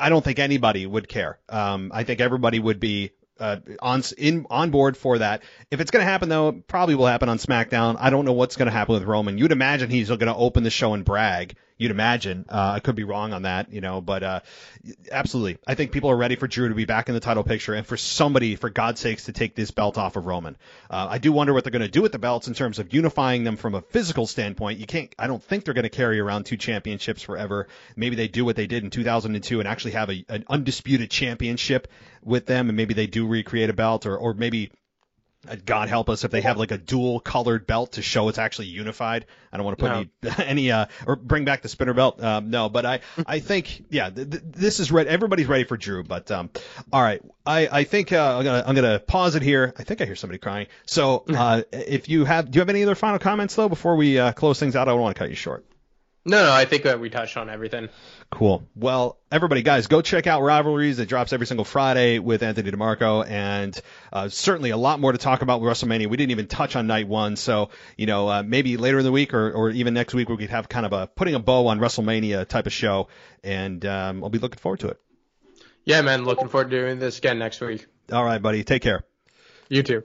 I don't think anybody would care. Um, I think everybody would be uh, on in on board for that. If it's going to happen though, it probably will happen on SmackDown. I don't know what's going to happen with Roman. You'd imagine he's going to open the show and brag You'd imagine. Uh, I could be wrong on that, you know, but uh, absolutely, I think people are ready for Drew to be back in the title picture and for somebody, for God's sakes, to take this belt off of Roman. Uh, I do wonder what they're going to do with the belts in terms of unifying them from a physical standpoint. You can't. I don't think they're going to carry around two championships forever. Maybe they do what they did in 2002 and actually have a, an undisputed championship with them, and maybe they do recreate a belt, or or maybe God help us if they have like a dual colored belt to show it's actually unified. I don't want to put no. any, any uh, or bring back the spinner belt. Um, no, but I, I think, yeah, th- th- this is ready. Everybody's ready for Drew, but, um, all right. I, I think, uh, I'm gonna, I'm gonna pause it here. I think I hear somebody crying. So, uh, if you have, do you have any other final comments though before we, uh, close things out? I don't want to cut you short. No, no, I think that we touched on everything. Cool. Well, everybody, guys, go check out Rivalries. It drops every single Friday with Anthony Di Marco, and uh, certainly a lot more to talk about with WrestleMania. We didn't even touch on Night One, so you know uh, maybe later in the week or, or even next week we could have kind of a putting a bow on WrestleMania type of show, and um, I'll be looking forward to it. Yeah, man, looking forward to doing this again next week. All right, buddy. Take care. You too.